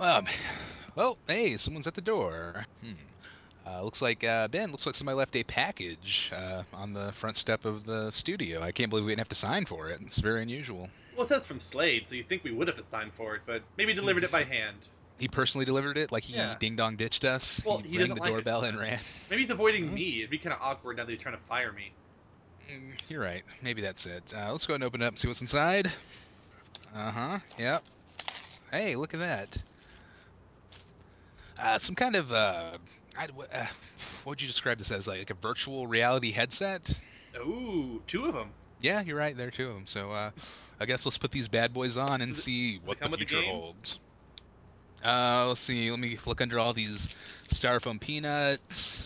Um, oh, hey, someone's at the door. Hmm. Uh, looks like uh, Ben. Looks like somebody left a package uh, on the front step of the studio. I can't believe we didn't have to sign for it. It's very unusual. Well, it says from Slade, so you think we would have to sign for it, but maybe delivered it by hand. He personally delivered it, like he Yeah. ding dong ditched us. Well, he, he rang the like doorbell and ran. Maybe he's avoiding Mhm. me. It'd be kind of awkward now that he's trying to fire me. Mm, You're right. Maybe that's it. Uh, let's go ahead and open it up and see what's inside. Uh huh. Yep. Hey, look at that. Uh, some kind of uh, I, uh, what would you describe this as? Like a virtual reality headset? Ooh, two of them. Yeah, you're right. There are two of them. So uh, I guess let's put these bad boys on and Does it- see what the with the future holds. Uh, let's see. Let me look under all these styrofoam peanuts.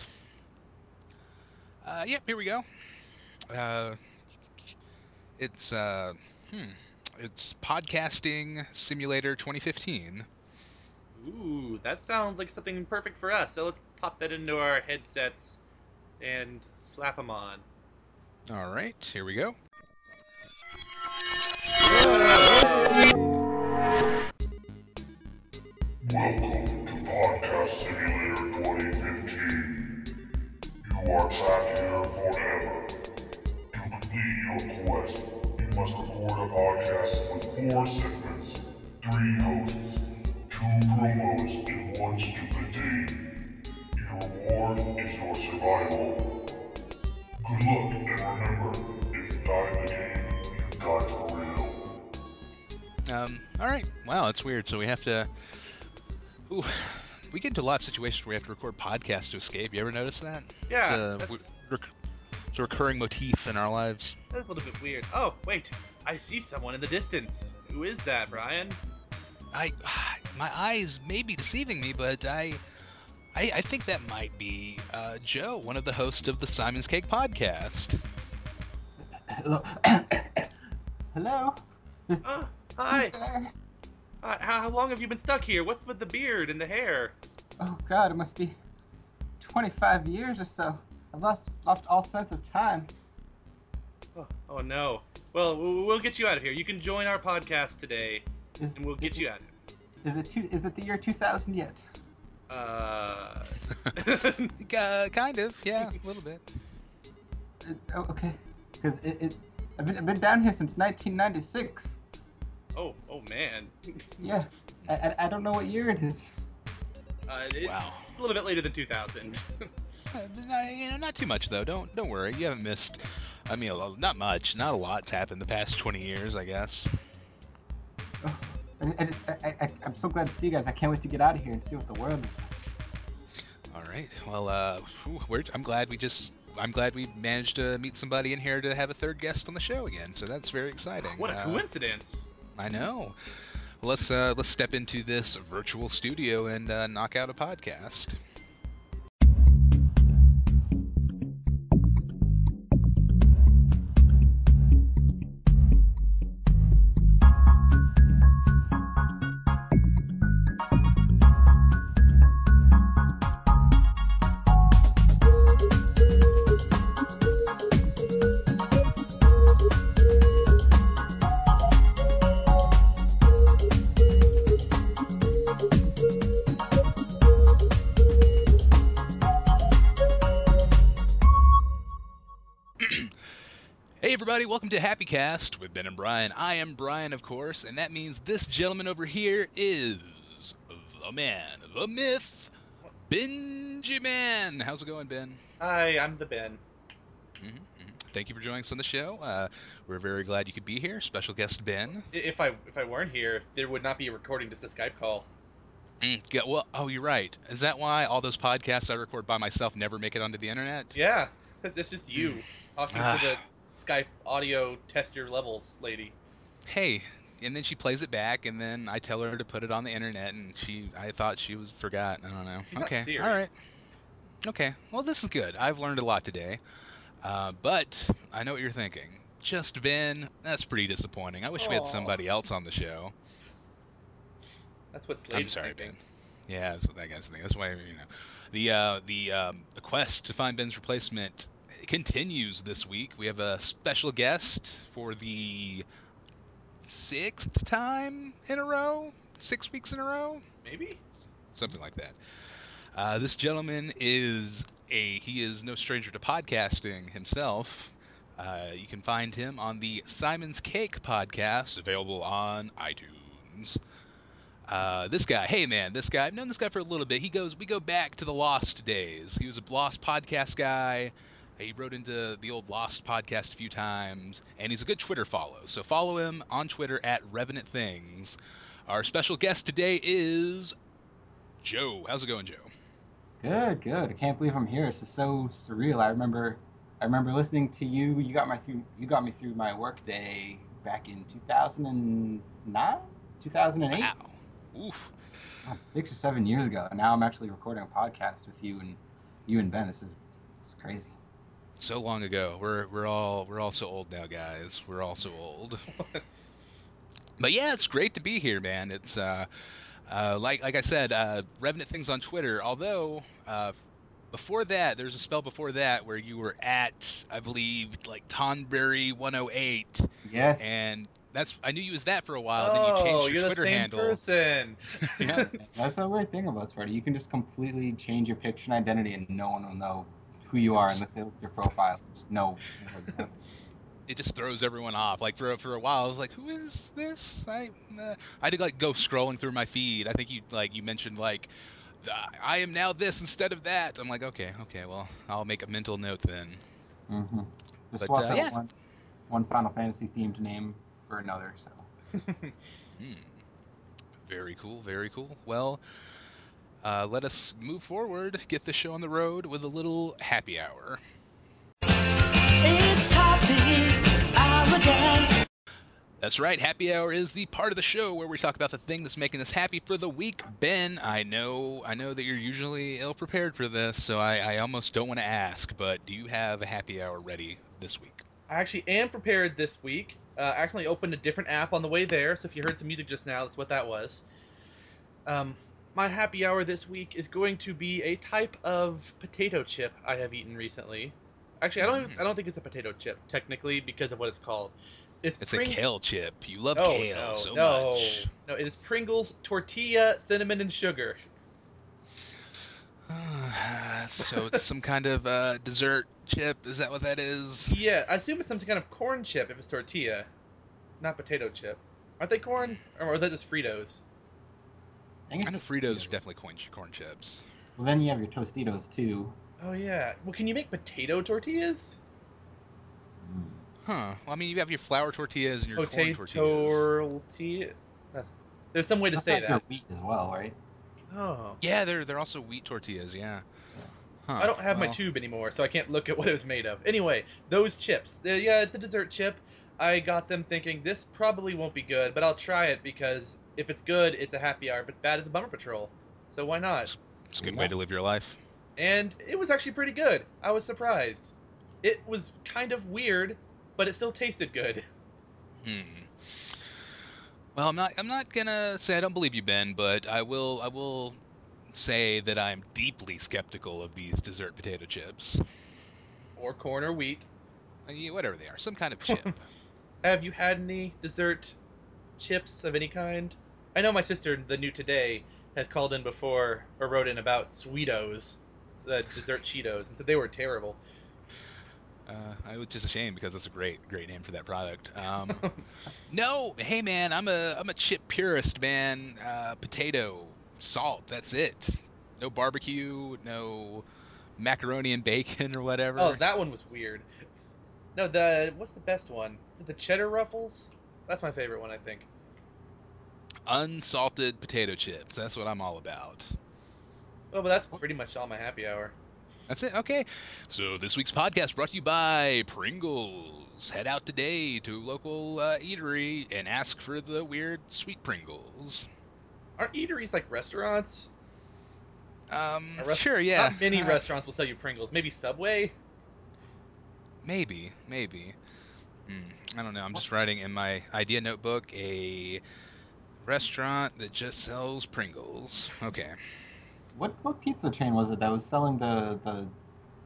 Uh, yep, here we go. Uh, it's uh, hmm, it's podcasting simulator 2015. Ooh, that sounds like something perfect for us. So let's pop that into our headsets and slap them on. All right, here we go. Welcome to Podcast Simulator 2015. You are trapped here forever. To complete your quest, you must record a podcast with four segments, three hosts, two promos, and one stupid game. Your reward is your survival. Good luck, and remember, if you die in the game, you die for real. Um, all right. Wow, that's weird. So we have to. Ooh, we get into a lot of situations where we have to record podcasts to escape. You ever notice that? Yeah, It's a, rec- it's a recurring motif in our lives. that's a little bit weird. Oh, wait, I see someone in the distance. Who is that, Brian? I, my eyes may be deceiving me, but I, I, I think that might be uh, Joe, one of the hosts of the Simon's Cake podcast. Hello. Hello. Oh, hi. Uh, how, how long have you been stuck here? What's with the beard and the hair? Oh God, it must be 25 years or so. I've lost lost all sense of time. Oh, oh no. Well, we'll get you out of here. You can join our podcast today, Is, and we'll get you out. Is it two, Is it the year 2000 yet? Uh. uh, kind of, yeah, a little bit. Uh, oh, okay. Because it, it I've been I've been down here since 1996. oh, oh man. Yeah. I, I, I don't know what year it is. Uh, it- Wow. A little bit later than 2000. Uh, no, you know, not too much though. Don't don't worry. You haven't missed. I mean, not much. Not a lot's happened the past 20 years, I guess. Oh, I, I, I, I, I'm so glad to see you guys. I can't wait to get out of here and see what the world is. All right. Well, uh, we're, I'm glad we just. I'm glad we managed to meet somebody in here to have a third guest on the show again. So that's very exciting. what a Uh, coincidence. I know. Let's uh, let's step into this virtual studio and uh, knock out a podcast. Welcome to Happy Cast with Ben and Brian. I am Brian, of course, and that means this gentleman over here is the man, the myth, Benjamin. How's it going, Ben? Hi, I'm the Ben. hmm Thank you for joining us on the show. Uh, we're very glad you could be here. Special guest Ben. If I if I weren't here, there would not be a recording, just a Skype call. Mm, yeah, well, oh, you're right. Is that why all those podcasts I record by myself never make it onto the internet? Yeah, it's, just you talking Ah. to the Skype audio test your levels lady. Hey, and then she plays it back, and then I tell her to put it on the internet, and she, I thought she was forgot. I don't know. She's okay, all right. Okay, well, this is good. I've learned a lot today. Uh, but I know what you're thinking. Just Ben, that's pretty disappointing. I wish we had somebody else on the show. That's what Slade I'm sorry, thinking. Ben. Yeah, that's what that guy's thinking. That's why you know the uh, the um, the quest to find Ben's replacement continues this week. We have a special guest for the sixth time in a row. six weeks in a row, Maybe. something like that. Uh, this gentleman is a he is no stranger to podcasting himself. Uh, you can find him on the Simon's Cake podcast, available on iTunes. Uh, this guy, hey man, this guy, I've known this guy for a little bit. He goes, we go back to the Lost days. He was a Lost podcast guy. He wrote into the old Lost podcast a few times, and he's a good Twitter follow. So follow him on Twitter at Revenant Things. Our special guest today is Joe. How's it going, Joe? Good, good. I can't believe I'm here. This is so surreal. I remember, I remember listening to you. You got my through. You got me through my workday back in 2009, 2008. Wow. Oof. God, six or seven years ago. And now I'm actually recording a podcast with you and you and Ben. This is, this is crazy. So long ago. We're we're all we're all so old now, guys. We're all so old. but yeah, it's great to be here, man. It's uh, uh, like like I said, uh, Revenant things on Twitter. Although uh, before that, there's a spell before that where you were at, I believe, like Tonberry 108, Yes. and that's I knew you was that for a while. then you oh, changed your you're the Twitter same handle. person. Yeah. That's the weird thing about Sparta. You can just completely change your picture and identity, and no one will know who you are unless they look at your profile. Just know. it just throws everyone off. Like for a- for a while, I was like, "Who is this?" I uh, I did like go scrolling through my feed. I think you like you mentioned like, "I am now this instead of that." I'm like, okay, okay, well, I'll make a mental note then. Mm-hmm. Just But, swap uh, out yeah. one, one Final Fantasy themed name for another. So Hmm. Very cool, very cool. Well, uh, let us move forward, get the show on the road with a little happy hour. It's happy hour again. That's right. Happy hour is the part of the show where we talk about the thing that's making us happy for the week. Ben, I know, I know that you're usually ill prepared for this, so I, I almost don't want to ask. But do you have a happy hour ready this week? I actually am prepared this week. Uh, I actually opened a different app on the way there, so if you heard some music just now, that's what that was. Um, my happy hour this week is going to be a type of potato chip I have eaten recently. Actually, I don't. Even, Mm. I don't think it's a potato chip technically because of what it's called. It's, It's Pring- a kale chip. You love Oh, kale no, so no, much. no! It is Pringles tortilla, cinnamon, and sugar. so it's some kind of uh, dessert chip. Is that what that is? Yeah, I assume it's some kind of corn chip if it's tortilla, not potato chip. Aren't they corn, or are they just Fritos? I, think I know it's Fritos are definitely corn, corn chips. Well, then you have your Tostitos too. Oh yeah. Well, can you make potato tortillas? Mm. Huh. Well, I mean, you have your flour tortillas and your corn Potato tortillas. tortilla. That's. There's some way to That's say like that. your wheat as well, right? Oh. Yeah, they're they're also wheat tortillas. Yeah. Huh, I don't have my tube anymore, so I can't look at what it was made of. Anyway, those chips. Uh, yeah, it's a dessert chip. I got them thinking this probably won't be good, but I'll try it because if it's good, it's a happy hour. If it's bad, it's a bummer patrol. So why not? It's a good way to live your life. And it was actually pretty good. I was surprised. It was kind of weird, but it still tasted good. Hmm. Well, I'm not. I'm not gonna say I don't believe you, Ben, but I will. I will say that I'm deeply skeptical of these dessert potato chips. Or corn or wheat. Uh, yeah, Whatever they are, some kind of chip. Have you had any dessert chips of any kind? I know my sister, the new today, has called in before or wrote in about Sweetos, the dessert Cheetos, and said they were terrible. uh, I was just ashamed because that's a great, great name for that product. Um, no, hey man, I'm a I'm a chip purist, man. Uh, potato, salt, that's it. No barbecue, no macaroni and bacon or whatever. oh, that one was weird. No, the what's the best one? Is it the cheddar ruffles? That's my favorite one, I think. Unsalted potato chips. That's what I'm all about. Oh, but that's pretty much all my happy hour. That's it. Okay. So this week's podcast brought to you by Pringles. Head out today to a local uh, eatery and ask for the weird sweet Pringles. Aren't eateries like restaurants? Um, rest- sure, yeah. Not many Uh, restaurants will sell you Pringles. Maybe Subway. Maybe, maybe. Hmm, I don't know. I'm just writing in my idea notebook a restaurant that just sells Pringles. Okay. What what pizza chain was it that was selling the the,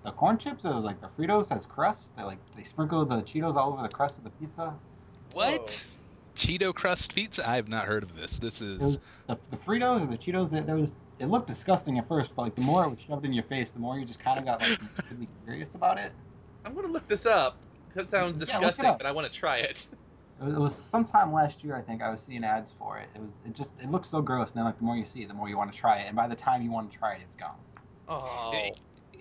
the corn chips? It was like the Fritos as crust. They like they sprinkle the Cheetos all over the crust of the pizza. What? Cheeto crust pizza. I have not heard of this. This is It was the, the Fritos or the Cheetos. That there was. It looked disgusting at first, but like the more it was shoved in your face, the more you just kind of got like really curious about it. I'm gonna look this up. That sounds Yeah, look it disgusting, up. but I want to try it. It was, it was sometime last year, I think. I was seeing ads for it. It was. It just. It looked so gross. And then, like, the more you see it, the more you want to try it. And by the time you want to try it, it's gone. Oh, Hey.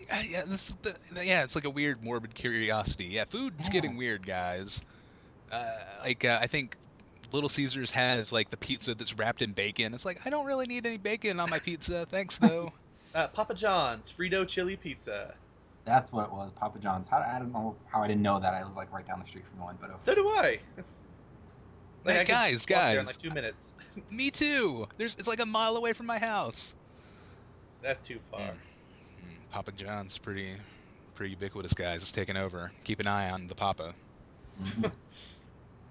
Yeah, yeah, this the, yeah, it's like a weird morbid curiosity. Yeah, food's Yeah. getting weird, guys. Uh, like uh, I think Little Caesars has like the pizza that's wrapped in bacon. It's like I don't really need any bacon on my pizza. Thanks though. uh, Papa John's Frito chili pizza. That's what it was. Papa John's. How I don't know how I didn't know that. I live like right down the street from one, but okay. So do I. Hey, I guys, walk there in guys. like two minutes. Me too. There's it's like a mile away from my house. That's too far. Mm. Papa John's pretty pretty ubiquitous, guys. It's taking over. Keep an eye on the Papa.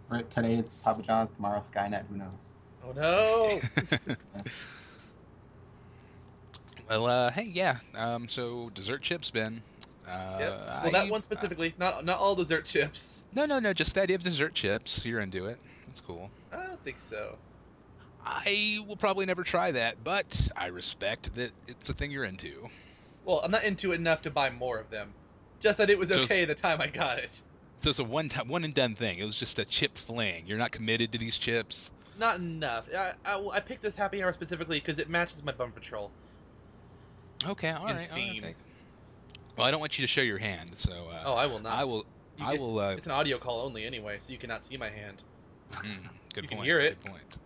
Mhm. Today it's Papa John's. Tomorrow Skynet. Who knows? Oh no! Well, uh, hey, yeah. Um, so dessert chips, Ben. Uh, Yep. Well, that one specifically, not not all dessert chips. No, no, no. Just the idea of dessert chips. You're into it. That's cool. I don't think so. I will probably never try that, but I respect that it's a thing you're into. Well, I'm not into it enough to buy more of them. Just that it was So- okay the time I got it. So it's a one time, one and done thing. It was just a chip fling. You're not committed to these chips. Not enough. I, I, I picked this happy hour specifically because it matches my bum patrol. Okay, all right. all right, okay. Well, I don't want you to show your hand, so uh, Oh, I will not. I will. You I will. Uh, It's an audio call only anyway, so you cannot see my hand. Mm, good you can point. hear it. Good point.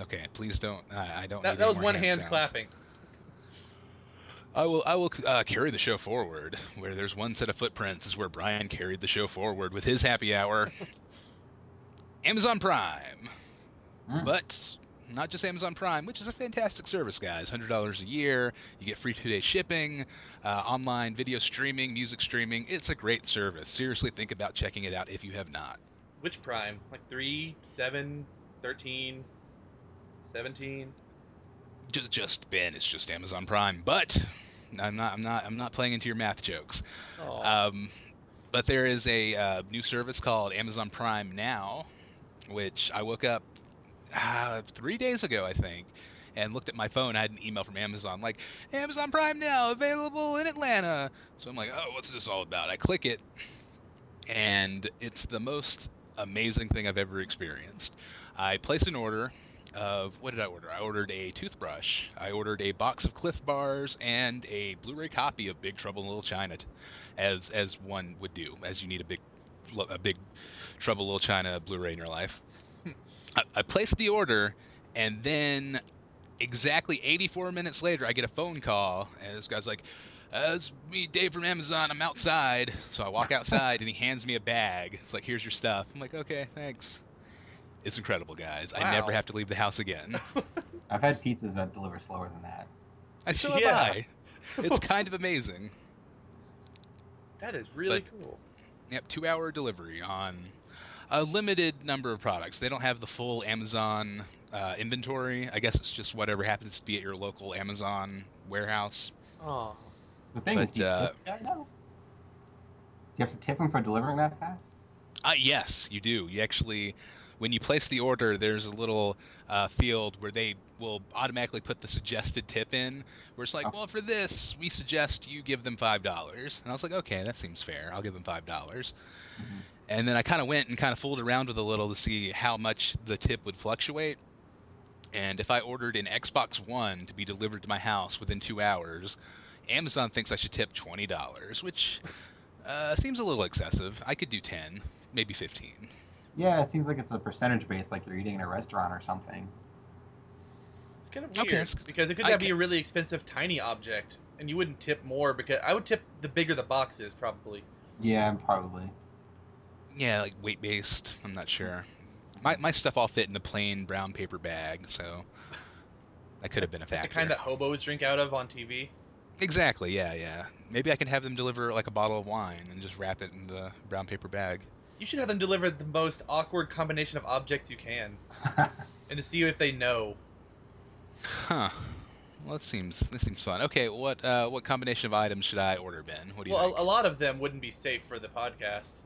Okay, please don't. I, I don't. That, need that was more one hand sounds. clapping. I will. I will uh, carry the show forward. Where there's one set of footprints is where Brian carried the show forward with his happy hour. Amazon Prime, Mm. but not just Amazon Prime, which is a fantastic service, guys. Hundred dollars a year. You get free two-day shipping, uh, online video streaming, music streaming. It's a great service. Seriously, think about checking it out if you have not. Which prime? Like 3, 7, 13, 17? Just, just Ben, it's just Amazon Prime, but I'm not. I'm not. I'm not playing into your math jokes. Um, but there is a uh, new service called Amazon Prime Now, which I woke up uh, three days ago, I think, and looked at my phone. I had an email from Amazon like Amazon Prime Now available in Atlanta. So I'm like, oh, what's this all about? I click it, and it's the most amazing thing I've ever experienced. I placed an order of what did I order? I ordered a toothbrush. I ordered a box of Clif Bars and a Blu-ray copy of Big Trouble in Little China, as as one would do, as you need a big a big Trouble in Little China Blu-ray in your life. I, I placed the order, and then exactly 84 minutes later, I get a phone call, and this guy's like. Uh, it's me, Dave from Amazon. I'm outside. So I walk outside, and he hands me a bag. It's like, here's your stuff. I'm like, okay, thanks. It's incredible, guys. I never have to leave the house again. I've had pizzas that deliver slower than that. I still Yeah. have I. It's kind of amazing. that is really but- cool. Yep, two hour delivery on a limited number of products. They don't have the full Amazon uh, inventory. I guess it's just whatever happens to be at your local Amazon warehouse. Oh, The thing is, do you uh, tip the guy now? Do you have to tip him for delivering that fast? Uh, yes, you do. You actually, when you place the order, there's a little uh, field where they will automatically put the suggested tip in, where it's like, Oh. well, for this, we suggest you give them five dollars. And I was like, okay, that seems fair. I'll give them five dollars. Mhm. And then I kind of went and kind of fooled around with a little to see how much the tip would fluctuate. And if I ordered an Xbox One to be delivered to my house within two hours, Amazon thinks I should tip twenty dollars, which uh, seems a little excessive. I could do ten, maybe fifteen. Yeah, it seems like it's a percentage base, like you're eating in a restaurant or something. it's kind of weird it's- because it could be a really expensive tiny object, and you wouldn't tip more because I would tip the bigger the box is probably. Yeah, probably. Yeah, like weight based. I'm not sure. My my stuff all fit in a plain brown paper bag, so that could have been a factor. The factor. kind that hobos drink out of on TV. Exactly. Yeah, yeah. Maybe I can have them deliver like a bottle of wine and just wrap it in the brown paper bag. You should have them deliver the most awkward combination of objects you can, and to see if they know. Huh. Well, that seems this seems fun. Okay, what uh, what combination of items should I order, Ben? What do you Well, think? a, lot of them wouldn't be safe for the podcast.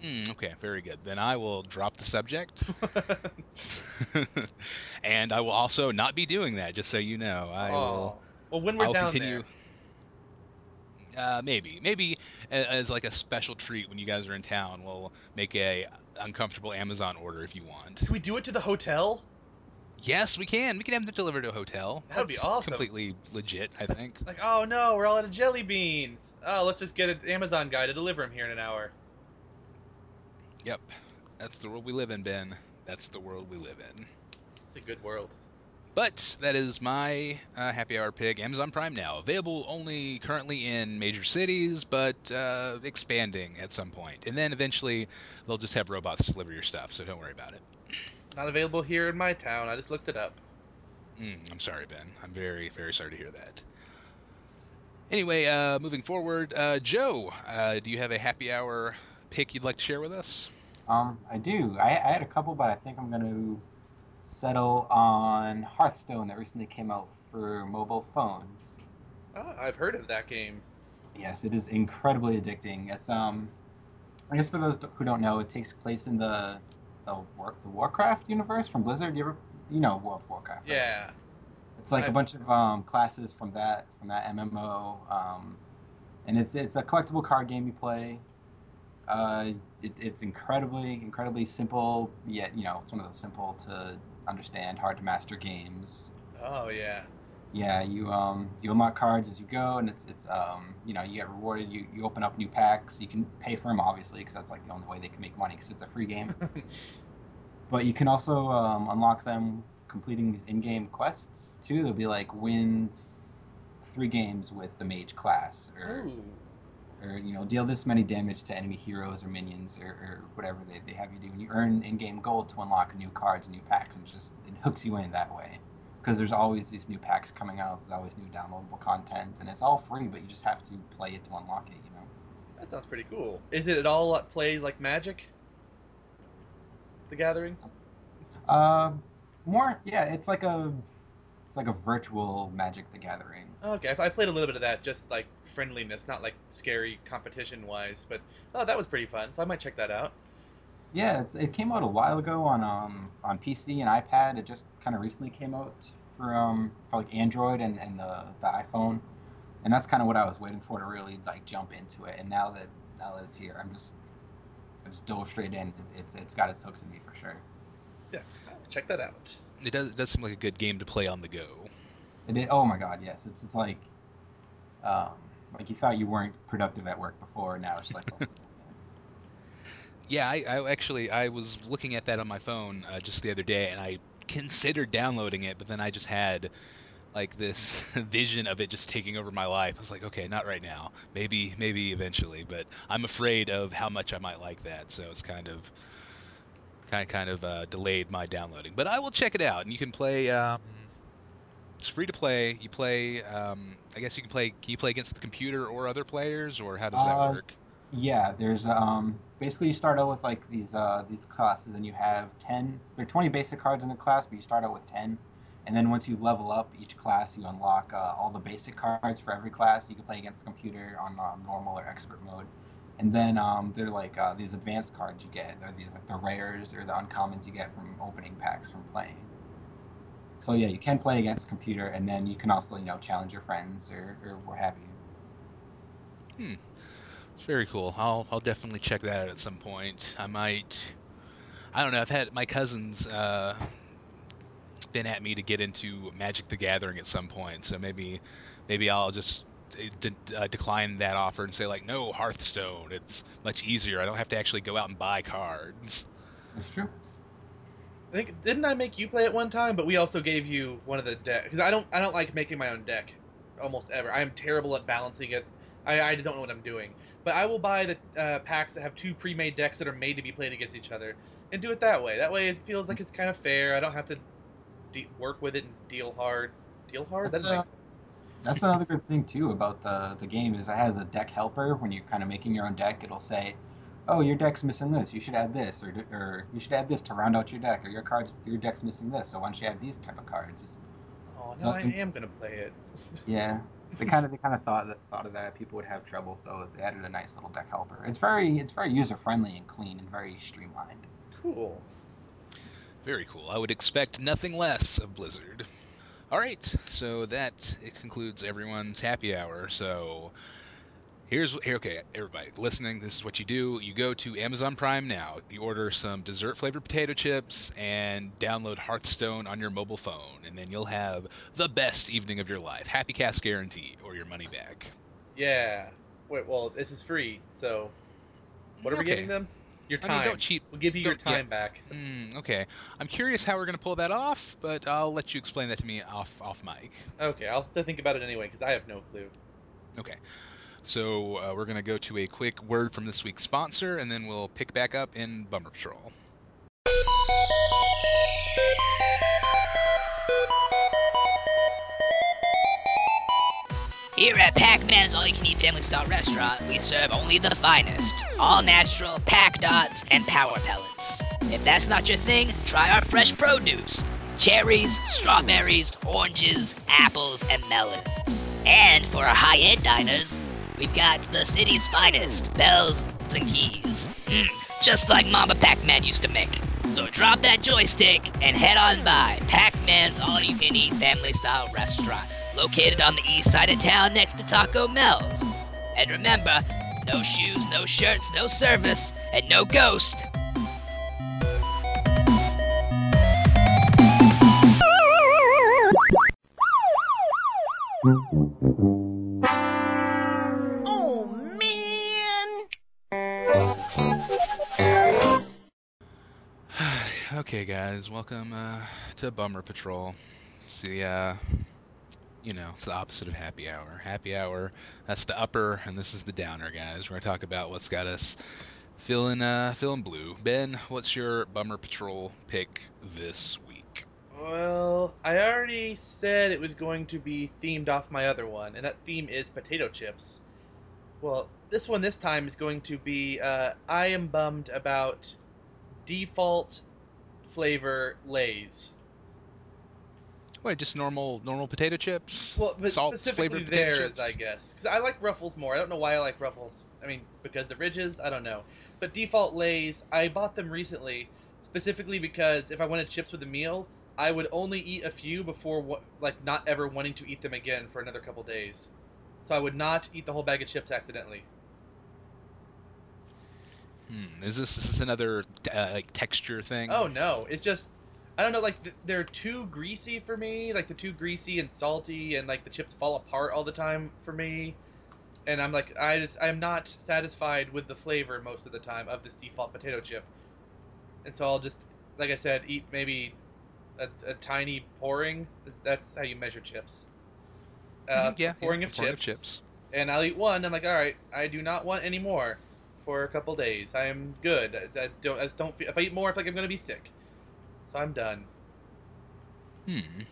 Hmm, okay, very good. Then I will drop the subject, and I will also not be doing that. Just so you know, I will. Well, when we're I'll down continue. Uh, maybe, maybe as like a special treat when you guys are in town, we'll make a uncomfortable Amazon order if you want. can we do it to the hotel? Yes, we can. We can have them delivered to a hotel. That would be awesome. Completely legit, I think. Like, oh no, we're all out of jelly beans. Oh, let's just get an Amazon guy to deliver them here in an hour. Yep, that's the world we live in, Ben. That's the world we live in. It's a good world. But that is my uh, happy hour pig. Amazon Prime now available only currently in major cities, but uh, expanding at some point. And then eventually they'll just have robots deliver your stuff, so don't worry about it. Not available here in my town. I just looked it up. Mm, I'm sorry, Ben. I'm very, very sorry to hear that. Anyway, uh, moving forward, uh, Joe, uh, do you have a happy hour pick you'd like to share with us? Um, I do. I, I had a couple, but I think I'm going to settle on Hearthstone that recently came out for mobile phones. Ah, I've heard of that game. Yes, it is incredibly addicting. It's um, I guess for those who don't know, it takes place in the the, War, the Warcraft universe from Blizzard. You ever you know World of Warcraft? right? Yeah. It's like a bunch of um, classes from that from that MMO, um, and it's it's a collectible card game you play. Uh, it, it's incredibly incredibly simple, yet you know it's one of those simple to understand, hard to master games. Oh yeah. Yeah, you um you unlock cards as you go, and it's it's um you know you get rewarded. You you open up new packs. You can pay for them obviously because that's like the only way they can make money because it's a free game. but you can also um, unlock them completing these in-game quests too. There'll be like wins three games with the mage class, or Ooh. Or you know deal this many damage to enemy heroes or minions or, or whatever they, they have you do. And you earn in-game gold to unlock new cards, new packs, and just it hooks you in that way. Because there's always these new packs coming out. There's always new downloadable content, and it's all free, but you just have to play it to unlock it. You know. That sounds pretty cool. Is it at all play like Magic? The Gathering? Uh, more yeah. It's like a it's like a virtual Magic the Gathering. Okay, I I played a little bit of that, just like friendliness, not like scary competition wise. But oh, that was pretty fun, so I might check that out. Yeah, it's, it came out a while ago on um on PC and iPad. It just kind of recently came out for um for like Android and, and the the iPhone, and that's kind of what I was waiting for to really like jump into it. And now that now that it's here, I'm just I just dove straight in. It, it's it's got its hooks in me for sure. Yeah, check that out. It does, it does seem like a good game to play on the go. Oh my god, yes. It's it's like um like you thought you weren't productive at work before. Now it's like oh, Yeah, I, I actually I was looking at that on my phone uh, just the other day, and I considered downloading it, but then I just had like this vision of it just taking over my life. I was like, okay, not right now. Maybe maybe eventually, but I'm afraid of how much I might like that, so it's kind of kind kind of uh, delayed my downloading. But I will check it out, and you can play. Um, it's free to play. You play. Um, I guess you can play. Can you play against the computer or other players, or how does that Uh, work? Yeah, there's um basically you start out with like these uh these classes and you have 10 there are 20 basic cards in the class, but you start out with 10. And then once you level up each class, you unlock uh, all the basic cards for every class. You can play against the computer on um, normal or expert mode. And then um, they're like uh, these advanced cards you get. They're these like the rares or the uncommons you get from opening packs from playing. So yeah, you can play against computer, and then you can also you know challenge your friends or, or what have you. It's very cool. I'll I'll definitely check that out at some point. I might. I don't know. I've had my cousins uh, been at me to get into Magic the Gathering at some point, so maybe maybe I'll just uh, de- uh, decline that offer and say like, no, Hearthstone. It's much easier. I don't have to actually go out and buy cards. That's true. I think didn't I make you play it one time? But we also gave you one of the deck because I don't I don't like making my own deck almost ever. I am terrible at balancing it. I, I don't know what I'm doing. But I will buy the uh, packs that have two pre-made decks that are made to be played against each other and do it that way. That way it feels like it's kind of fair. I don't have to de- work with it and deal hard. Deal hard. That's, uh. That's another good thing too about the the game is it has a deck helper. When you're kind of making your own deck, it'll say, "Oh, your deck's missing this. You should add this, or or you should add this to round out your deck, or your cards your deck's missing this. So why don't you add these type of cards?" It's- Oh, so now it I am gonna play it. yeah, They kind of they kind of thought that thought of that people would have trouble, so they added a nice little deck helper. It's very it's very user friendly and clean and very streamlined. Cool. Very cool. I would expect nothing less of Blizzard. All right, so that it concludes everyone's happy hour. So here's here. Okay, everybody listening, this is what you do. You go to Amazon Prime now. You order some dessert flavored potato chips and download Hearthstone on your mobile phone, and then you'll have the best evening of your life. Happy Cast guarantee, or your money back. Yeah. Wait. Well, this is free, so what are we Okay. getting them? Your I time. mean, don't cheat. we'll give you your don't- yeah. time back. Mm, okay, I'm curious how we're gonna pull that off, but I'll let you explain that to me off off mic. Okay, I'll have to think about it anyway because I have no clue. Okay. So uh, we're going to go to a quick word from this week's sponsor, and then we'll pick back up in Bummer Patrol. Here at Pac-Man's All You Can Eat Family Style Restaurant, we serve only the finest, all natural pack dots and power pellets. If that's not your thing, try our fresh produce cherries, strawberries, oranges, apples, and melons. And for our high end diners, we've got the city's finest bells and keys. Mm, just like Mama Pac Man used to make. So drop that joystick and head on by Pac Man's All You Can Eat Family Style Restaurant, located on the east side of town next to Taco Mel's. And remember, no shoes, no shirts, no service, and no ghost. Guys, welcome uh, to Bummer Patrol. It's the, uh, you know, it's the opposite of happy hour. Happy hour, that's the upper, and this is the downer, guys. We're to talk about what's got us feeling, uh, feeling blue. Ben, what's your Bummer Patrol pick this week? Well, I already said it was going to be themed off my other one, and that theme is potato chips. Well, this one this time is going to be uh, I am bummed about default flavor Lay's. What, just normal, normal potato chips? Well, but Salt specifically theirs, chips? I guess. Because I like Ruffles more. I don't know why I like Ruffles. I mean, because the ridges? I don't know. But default Lay's, I bought them recently specifically because if I wanted chips with a meal, I would only eat a few before, like, not ever wanting to eat them again for another couple days. So I would not eat the whole bag of chips accidentally. Hmm, is this, is this another uh, like texture thing? Oh no, it's just I don't know. Like th- they're too greasy for me. Like they're too greasy and salty, and like the chips fall apart all the time for me. And I'm like, I just I'm not satisfied with the flavor most of the time of this default potato chip. And so I'll just, like I said, eat maybe a, a tiny pouring. That's how you measure chips. Uh, Mhm, yeah, pouring yeah, of pouring chips and I'll eat one. I'm like, all right, I do not want any more for a couple days. I am good. I, I don't. I just don't feel. If I eat more, I feel like I'm gonna be sick. So I'm done. Hmm.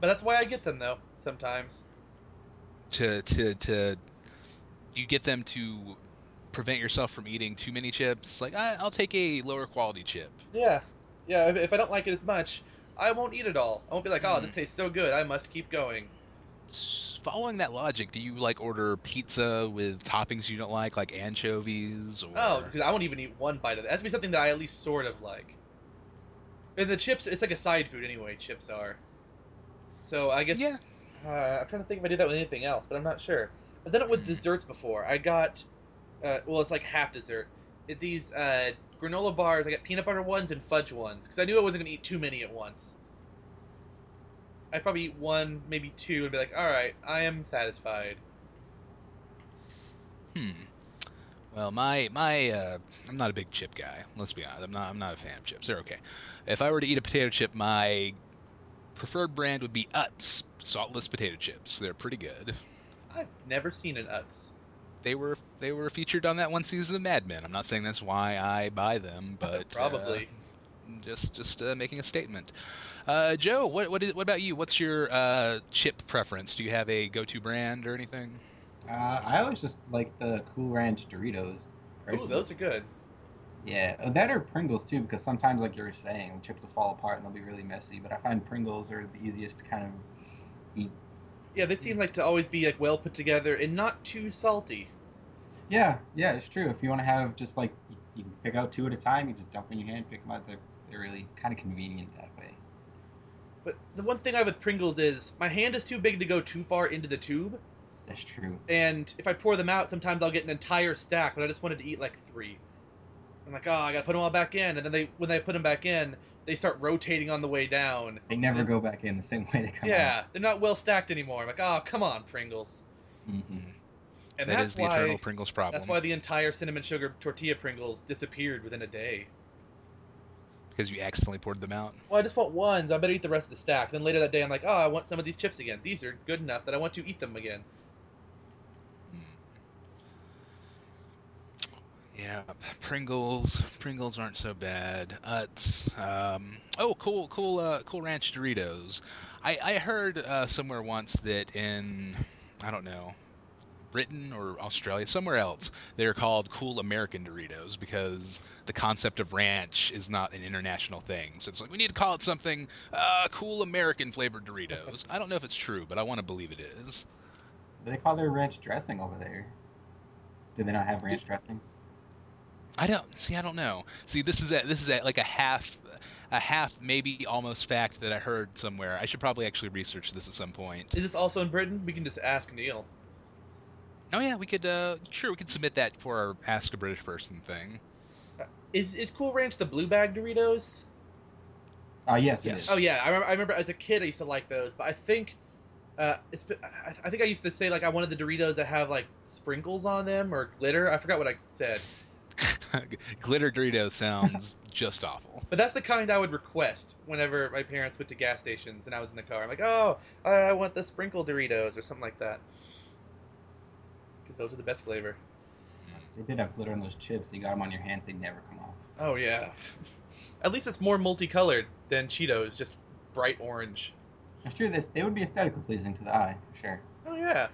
But that's why I get them though. Sometimes. to to to you get them to prevent yourself from eating too many chips like I, i'll take a lower quality chip Yeah. Yeah. If, if I don't like it as much, I won't eat it all. I won't be like, oh, Hmm. this tastes so good. I must keep going. Following that logic do you like order pizza with toppings you don't like like anchovies or Oh, because I won't even eat one bite of that. That's be something that I at least sort of like. And the chips, it's like a side food anyway. Chips are. So I guess. Yeah. Uh, I'm trying to think if I did that with anything else, but I'm not sure. I've done it with desserts before. I got, uh, well, it's like half dessert. It, these uh, granola bars. I got peanut butter ones and fudge ones because I knew I wasn't gonna eat too many at once. I'd probably eat one, maybe two, and be like, "All right, I am satisfied." hmm well my my uh i'm not a big chip guy let's be honest i'm not i'm not a fan of chips they're okay if i were to eat a potato chip my preferred brand would be utz saltless potato chips they're pretty good I've never seen an Utz. they were they were featured on that one season of Mad Men. I'm not saying that's why I buy them, but uh, Probably. just just uh, making a statement. Uh, Joe, what what, is, what about you? What's your uh, chip preference? Do you have a go-to brand or anything? Uh, I always just like the Cool Ranch Doritos. Ooh, those are good. Yeah, uh, that or Pringles too, because sometimes, like you were saying, chips will fall apart and they'll be really messy. But I find Pringles are the easiest to kind of eat. Yeah, they seem like to always be like well put together and not too salty. Yeah, yeah, it's true. If you want to have just like you, you can pick out two at a time, you just dump in your hand, pick them out. They're they're really kind of convenient that way. But the one thing I have with Pringles is my hand is too big to go too far into the tube, That's true. and if I pour them out, sometimes I'll get an entire stack, but I just wanted to eat like three. I'm like, oh, I gotta put them all back in, and then they when they put them back in, they start rotating on the way down. They never go back in the same way they come Yeah, they're not well stacked anymore. I'm like, oh, come on, Pringles. out. hmm And That that's is the why eternal Pringles problem. that's why the entire cinnamon sugar tortilla Pringles disappeared within a day. Because you accidentally poured them out. Well, I just want ones. I better eat the rest of the stack. Then later that day, I'm like, oh, I want some of these chips again. These are good enough that I want to eat them again. Yeah, Pringles. Pringles aren't so bad. Utz. Um, oh, cool, cool, uh, cool Ranch Doritos. I I heard uh, somewhere once that in I don't know, Britain or Australia, somewhere else, they're called Cool American Doritos because the concept of ranch is not an international thing. So it's like we need to call it something uh, Cool American flavored Doritos. I don't know if it's true, but I want to believe it is. Do they call their ranch dressing over there? Do they not have ranch dressing? I don't see. I don't know. See, this is a, this is a, like a half, a half maybe almost fact that I heard somewhere. I should probably actually research this at some point. Is this also in Britain? We can just ask Neil. Oh yeah, we could. Uh, sure, we could submit that for our Ask a British Person thing. Is is Cool Ranch the blue bag Doritos? Oh yes, Yes. Oh yeah, I remember. I remember as a kid I used to like those, but I think. Uh, it's, been- I I think I used to say like I wanted the Doritos that have like sprinkles on them or glitter. I forgot what I said, Glitter Dorito sounds just awful. but that's the kind I would request whenever my parents went to gas stations and I was in the car. I'm like, oh, I I want the sprinkle Doritos or something like that, because those are the best flavor. They did have glitter on those chips. You got them on your hands; they never come off. Oh yeah, at least it's more multicolored than Cheetos, just bright orange. It's true. This they would be aesthetically pleasing to the eye, for sure. Oh yeah.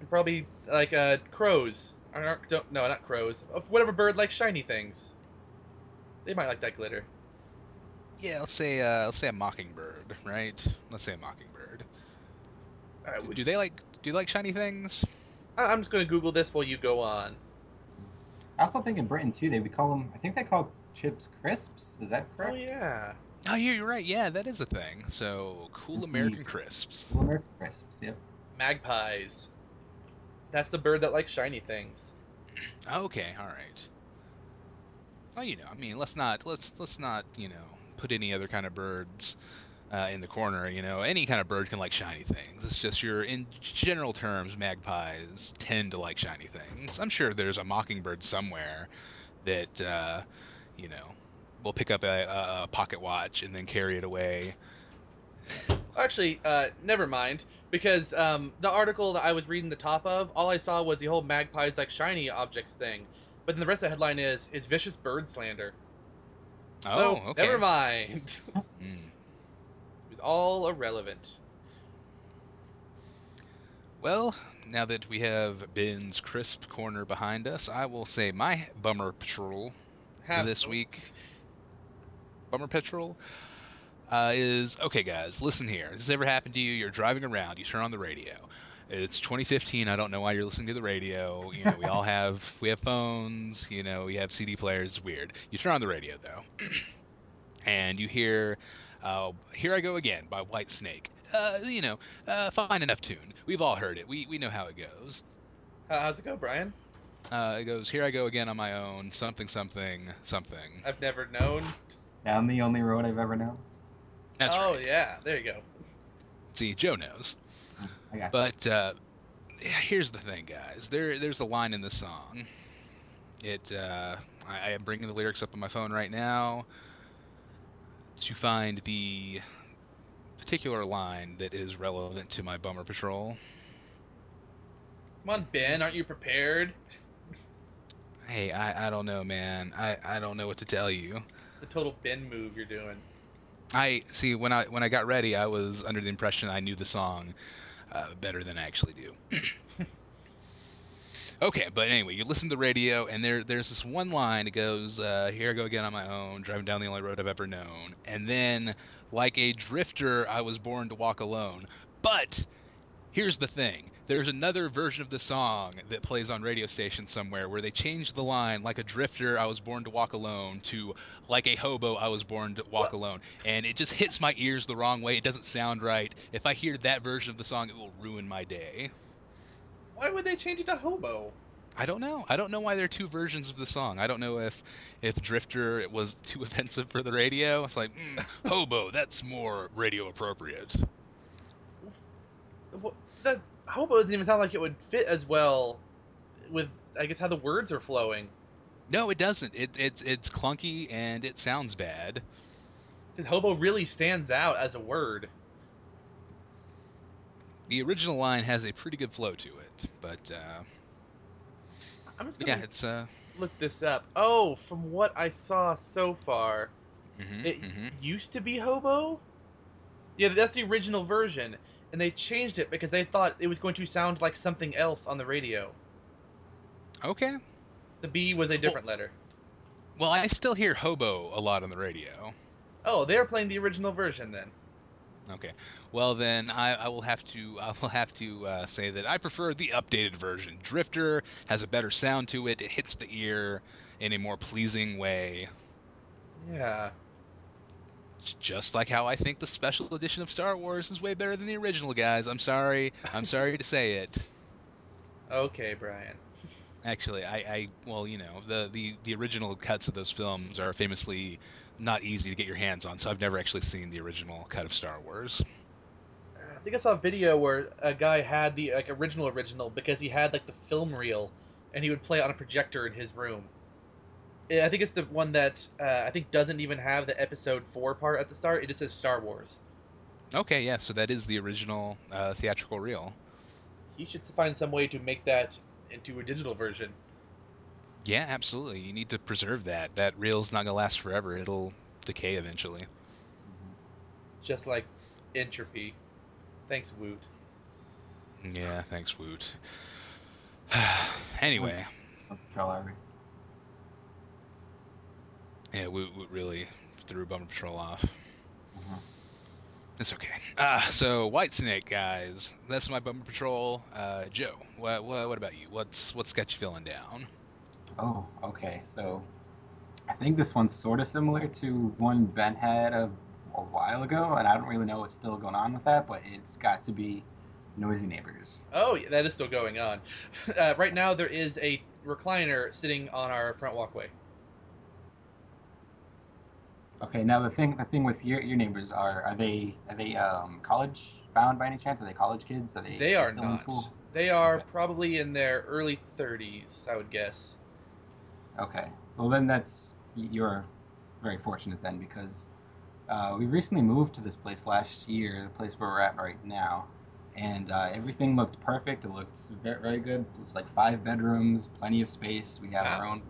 And probably like uh, crows. Or not- don't no, not crows. Whatever bird likes shiny things. They might like that glitter. Yeah, let's say uh, let's say a mockingbird, right? Let's say a mockingbird. Alright, Do, would- do they like do they like shiny things? I- I'm just gonna Google this while you go on. I also think in Britain too, they would call them. I think they call chips crisps. Is that correct? Oh yeah. Oh, yeah, you're right. Yeah, that is a thing. So cool Mhm. American crisps. Well, American crisps. Yep. Magpies. That's the bird that likes shiny things. Okay, all right. Well, you know, I mean, let's not let's let's not you know put any other kind of birds uh, in the corner. You know, any kind of bird can like shiny things. It's just your in general terms, magpies tend to like shiny things. I'm sure there's a mockingbird somewhere that uh, you know will pick up a, a, pocket watch and then carry it away. Actually, uh, never mind. Because um, the article that I was reading the top of, all I saw was the whole magpies like shiny objects thing. But then the rest of the headline is is vicious bird slander. Oh, so okay. never mind. Mm. It was all irrelevant. Well, now that we have Ben's crisp corner behind us, I will say my bummer patrol Have- this week. Bummer Patrol uh, is okay, guys. Listen here. This has ever happened to you? You're driving around. You turn on the radio. It's 2015. I don't know why you're listening to the radio. You know, we all have we have phones. You know, we have CD players. It's weird. You turn on the radio though, and you hear uh, "Here I Go Again" by Whitesnake. Uh, you know, uh, fine enough tune. We've all heard it. We we know how it goes. How- How's it go, Brian? Uh, it goes, "Here I go again on my own." Something something something. I've never known. Down the only road I've ever known. That's oh right. yeah, there you go. See, Joe knows. I got. But uh, here's the thing, guys. There, there's a line in the song. It. Uh, I, I am bringing the lyrics up on my phone right now to find the particular line that is relevant to my bummer patrol. Come on, Ben, aren't you prepared? Hey, I, I don't know, man. I, I don't know what to tell you. The total Ben move you're doing. I see when I when I got ready, I was under the impression I knew the song uh, better than I actually do. okay, but anyway, you listen to the radio, and there there's this one line. It goes, uh, "Here I go again on my own, driving down the only road I've ever known." And then, like a drifter, I was born to walk alone. But here's the thing. There's another version of the song that plays on radio stations somewhere where they changed the line like a drifter I was born to walk alone to like a hobo I was born to walk What? alone and it just hits my ears the wrong way. It doesn't sound right. If I hear that version of the song it will ruin my day. Why would they change it to hobo? I don't know. I don't know why there are two versions of the song. I don't know if if Drifter it was too offensive for the radio. It's like mm, hobo. That's more radio appropriate. Wha- That hobo doesn't even sound like it would fit as well with, I guess, how the words are flowing. No, it doesn't. It, it's it's clunky and it sounds bad. Because hobo really stands out as a word. The original line has a pretty good flow to it, but uh, I'm just gonna yeah, it's uh. look this up. Oh, from what I saw so far, mhm, it mhm. used to be hobo. Yeah, that's the original version, and they changed it because they thought it was going to sound like something else on the radio. Okay. The B was a different letter. Well, I still hear hobo a lot on the radio. Oh, they're playing the original version then. Okay. Well, then I, I will have to I will have to uh, say that I prefer the updated version. Drifter has a better sound to it. It hits the ear in a more pleasing way, Yeah. just like how I think the special edition of Star Wars is way better than the original. Guys, I'm sorry. I'm sorry to say it. Okay, Brian. Actually, I, I well, you know, the, the the original cuts of those films are famously not easy to get your hands on. So I've never actually seen the original cut of Star Wars. I think I saw a video where a guy had the like original original because he had like the film reel, and he would play it on a projector in his room. I think it's the one that uh, I think doesn't even have the episode four part at the start. It just says Star Wars. Okay, yeah, so that is the original uh, theatrical reel. He should find some way to make that into a digital version. Yeah, absolutely. You need to preserve that. That reel's not gonna last forever. It'll decay eventually. just like entropy. Thanks, Woot. Yeah, thanks, Woot. anyway, Patrol Army. yeah, Woot, Woot really threw Bummer Patrol off. Mhm. It's okay. Uh, so Whitesnake guys, that's my Bummer Patrol. Uh, Joe, what, what what about you? What's what's got you feeling down? Oh, okay. So I think this one's sort of similar to one Ben had a, a while ago, and I don't really know what's still going on with that, but it's got to be Noisy Neighbors. Oh, yeah, that is still going on. Uh, right now, there is a recliner sitting on our front walkway. Okay, now the thing the thing with your your neighbors are are they are they um college bound by any chance? Are they college kids? Are they They are still in not. school? They are Okay. probably in their early 30s, I would guess. Okay. Well, then that's you're very fortunate then because uh, we recently moved to this place last year, the place where we're at right now, and uh, everything looked perfect. It looked very, very good. It was like five bedrooms, plenty of space. We have our own.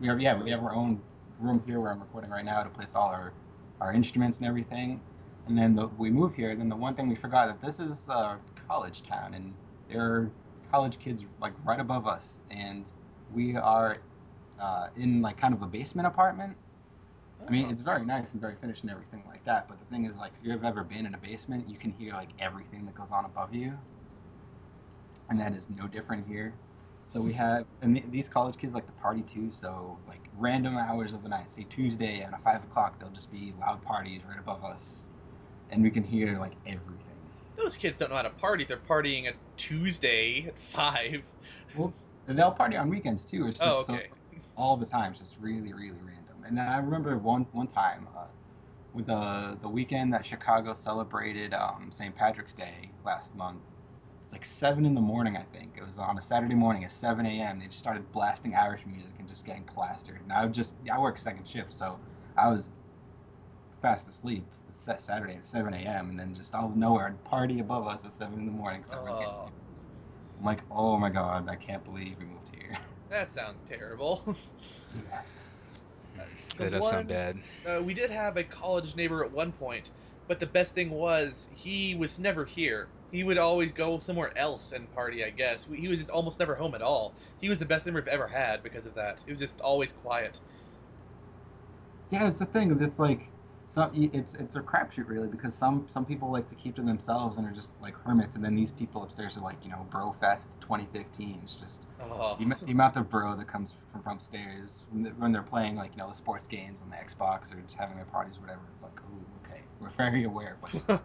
We have yeah, we have our own room here where I'm recording right now to place all our our instruments and everything. And then the, we move here. And then the one thing we forgot that this is a college town, and there are college kids like right above us, and we are uh, in like kind of a basement apartment. I mean, Oh. it's very nice and very finished and everything like that. But the thing is, like, if you've ever been in a basement, you can hear like everything that goes on above you, and that is no different here. So we have, and th- these college kids like to party too. So like random hours of the night, say Tuesday at five o'clock, there'll just be loud parties right above us, and we can hear like everything. Those kids don't know how to party. They're partying at Tuesday at 5. Well, and they'll party on weekends too. It's just Oh, so okay. All the time. Just really, really random. And then I remember one one time uh, with the the weekend that Chicago celebrated um, St. Patrick's Day last month. It's like seven in the morning, I think. It was on a Saturday morning at seven a.m. They just started blasting Irish music and just getting plastered. And I would just I work second shift, so I was fast asleep. It's Saturday at seven a.m. and then just out of nowhere, a party above us at seven in the morning. So Oh, I'm like, oh my god, I can't believe we moved here. That sounds terrible. yes. The That does one- sound bad. Uh, we did have a college neighbor at one point, but the best thing was he was never here. He would always go somewhere else and party, I guess. We- He was just almost never home at all. He was the best neighbor I've ever had because of that. He was just always quiet. Yeah, it's the thing. It's like some it's it's a crapshoot really because some some people like to keep to themselves and are just like hermits, and then these people upstairs are like you know bro fest 2015. It's just Oh. the, the amount of bro that comes from, from upstairs when they're, when they're playing like you know the sports games on the Xbox or just having their parties or whatever. It's like, oh, okay, we're very aware.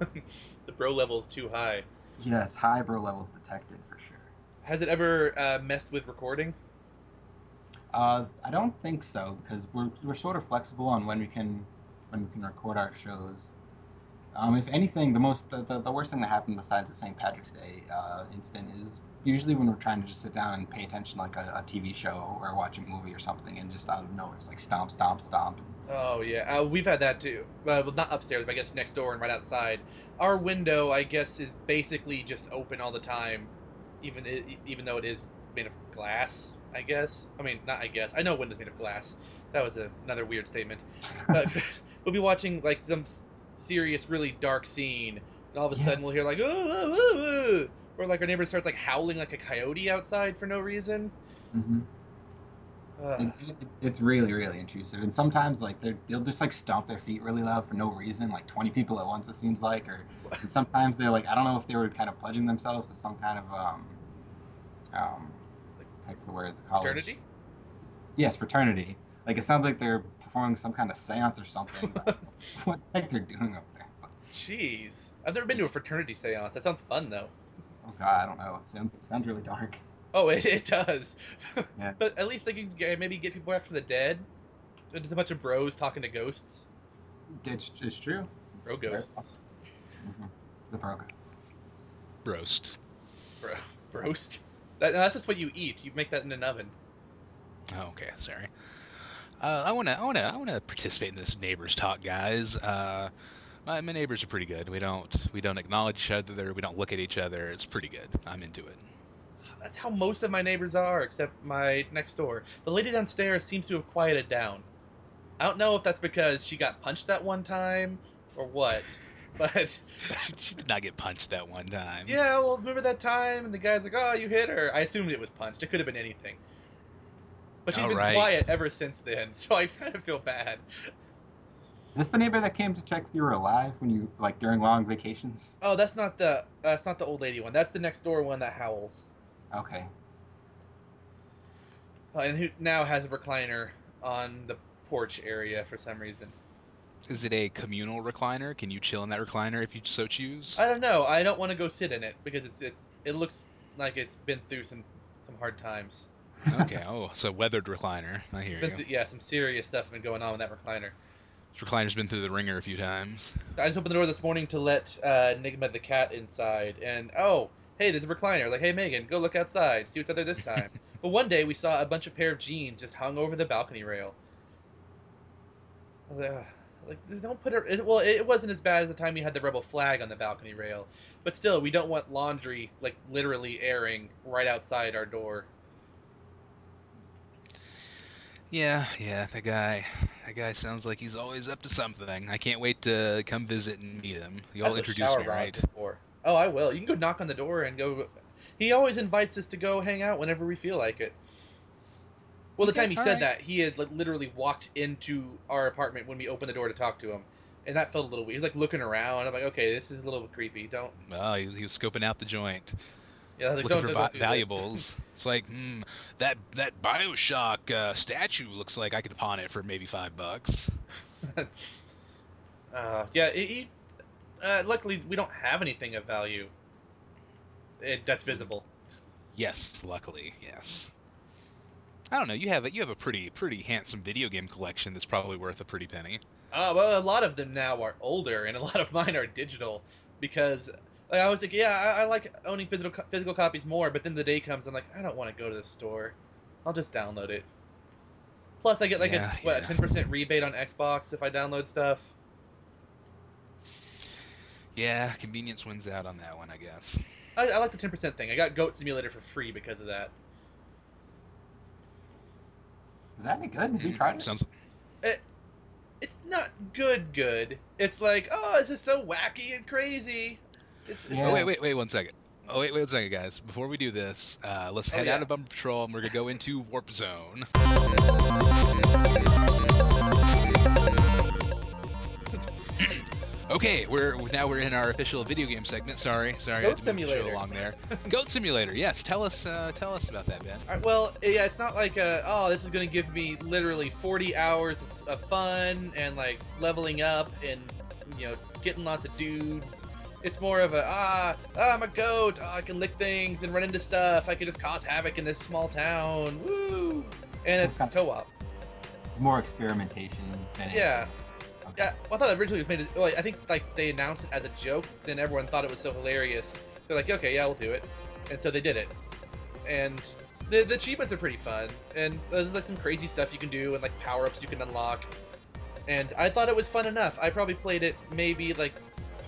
The bro level is too high. yes, high bro levels detected for sure. Has it ever uh, messed with recording? Uh, I don't think so because we're we're sort of flexible on when we can when we can record our shows. Um, if anything, the most the, the, the worst thing that happened besides the St. Patrick's Day uh, incident is usually when we're trying to just sit down and pay attention like a, a TV show or watch a movie or something, and just out of nowhere it's like stomp, stomp, stomp. Oh yeah, uh, we've had that too. Uh, well, not upstairs, but I guess next door and right outside. Our window, I guess, is basically just open all the time, even even though it is made of glass. I guess. I mean, not I guess. I know window's made of glass. That was a, another weird statement. We'll be watching like some serious, really dark scene, and all of a Yeah. sudden we'll hear like, "Ooh, ooh, ooh, ooh," or like our neighbor starts like howling like a coyote outside for no reason. Mm-hmm. It, it, it's really really intrusive, and sometimes like they they'll just like stomp their feet really loud for no reason, like twenty people at once. It seems like, or and sometimes they're like I don't know if they were kind of pledging themselves to some kind of um um what's the word the college Fraternity? Yes, fraternity. Like it sounds like they're performing some kind of séance or something. what the heck they're doing up there? Jeez, I've never been to a fraternity seance. That sounds fun though. oh god, I don't know. It sounds, it sounds really dark. Oh, it, it does. Yeah. But at least they can maybe get people back from the dead. It's a bunch of bros talking to ghosts. It's, it's true. Bro ghosts. hmm The broadcasts. Roast. Bro, broast. That, that's just what you eat. You make that in an oven. Oh, okay, sorry. Uh, I wanna, I wanna, I wanna participate in this neighbors talk, guys. Uh, my, my neighbors are pretty good. We don't, we don't acknowledge each other. We don't look at each other. It's pretty good. I'm into it. That's how most of my neighbors are, except my next door. The lady downstairs seems to have quieted down. I don't know if that's because she got punched that one time or what, but she did not get punched that one time. yeah, well, remember that time? And the guy's like, "Oh, you hit her." I assumed it was punched. It could have been anything. But she's been Alright. quiet ever since then, so I kind of feel bad. Is this the neighbor that came to check if you were alive when you like during long vacations? Oh, that's not the uh, that's not the old lady one. That's the next door one that howls, Okay. uh, and who now has a recliner on the porch area for some reason. Is it a communal recliner? Can you chill in that recliner if you so choose? I don't know. I don't want to go sit in it because it's it's it looks like it's been through some some hard times. Okay. Oh, so weathered recliner. I hear you. through, yeah, some serious stuff been going on with that recliner. This recliner's been through the ringer a few times. I just opened the door this morning to let uh, Enigma the cat inside, and oh, hey, there's a recliner. Like, hey, Megan, go look outside, see what's out there this time. but one day we saw a bunch of pair of jeans just hung over the balcony rail. Like, "Ugh." Like, don't put it- Well, it wasn't as bad as the time we had the rebel flag on the balcony rail, but still, we don't want laundry like literally airing right outside our door. Yeah, yeah, that guy. That guy sounds like he's always up to something. I can't wait to come visit and meet him. You'll introduce me, right? For. Oh, I will. You can go knock on the door and go. He always invites us to go hang out whenever we feel like it. Well, the Okay, time he said right. that, he had like, literally walked into our apartment when we opened the door to talk to him, and that felt a little weird. He was like looking around. I'm like, okay, this is a little creepy. Don't. Well, he, was scoping out the joint, Yeah, like, looking don't, for don't, don't valuables. It's like, hmm, that that Bioshock uh, statue looks like I could pawn it for maybe five bucks. Uh, yeah, it, uh, luckily we don't have anything of value. It, that's visible. Yes, luckily, yes. I don't know. You have a you have a pretty pretty handsome video game collection that's probably worth a pretty penny. Uh, well, a lot of them now are older, and a lot of mine are digital because like, I was like, yeah, I, I like owning physical co- physical copies more, but then the day comes, I'm like, I don't want to go to the store. I'll just download it. Plus, I get like Yeah, a what yeah. a ten percent rebate on Xbox if I download stuff. Yeah, convenience wins out on that one, I guess. I, I like the ten percent thing. I got Goat Simulator for free because of that. Is that any good? Have you Mm, tried it? Sounds It's not good, good. It's like, oh, this is so wacky and crazy. It's, Yeah. Oh wait, wait, wait one second. Oh wait, wait a second, guys. Before we do this, uh, let's Oh, head yeah. out of Bummer Patrol and we're gonna go into Warp Zone. Okay, we're now we're in our official video game segment. Sorry, sorry, Goat had to move show Simulator. along there. Goat Simulator. Yes, tell us uh, tell us about that, Ben. All right, well, yeah, it's not like uh oh, this is gonna give me literally 40 hours of fun and like leveling up and you know getting lots of dudes. It's more of a ah, ah I'm a goat. Oh, I can lick things and run into stuff. I can just cause havoc in this small town. Woo! And it's co-op. It's more experimentation than Yeah. Okay. Yeah, well, I thought originally it was made. As, well, I think like they announced it as a joke. Then everyone thought it was so hilarious. They're like, okay, yeah, we'll do it, and so they did it. And the, the achievements are pretty fun, and there's like some crazy stuff you can do, and like power ups you can unlock. And I thought it was fun enough. I probably played it maybe like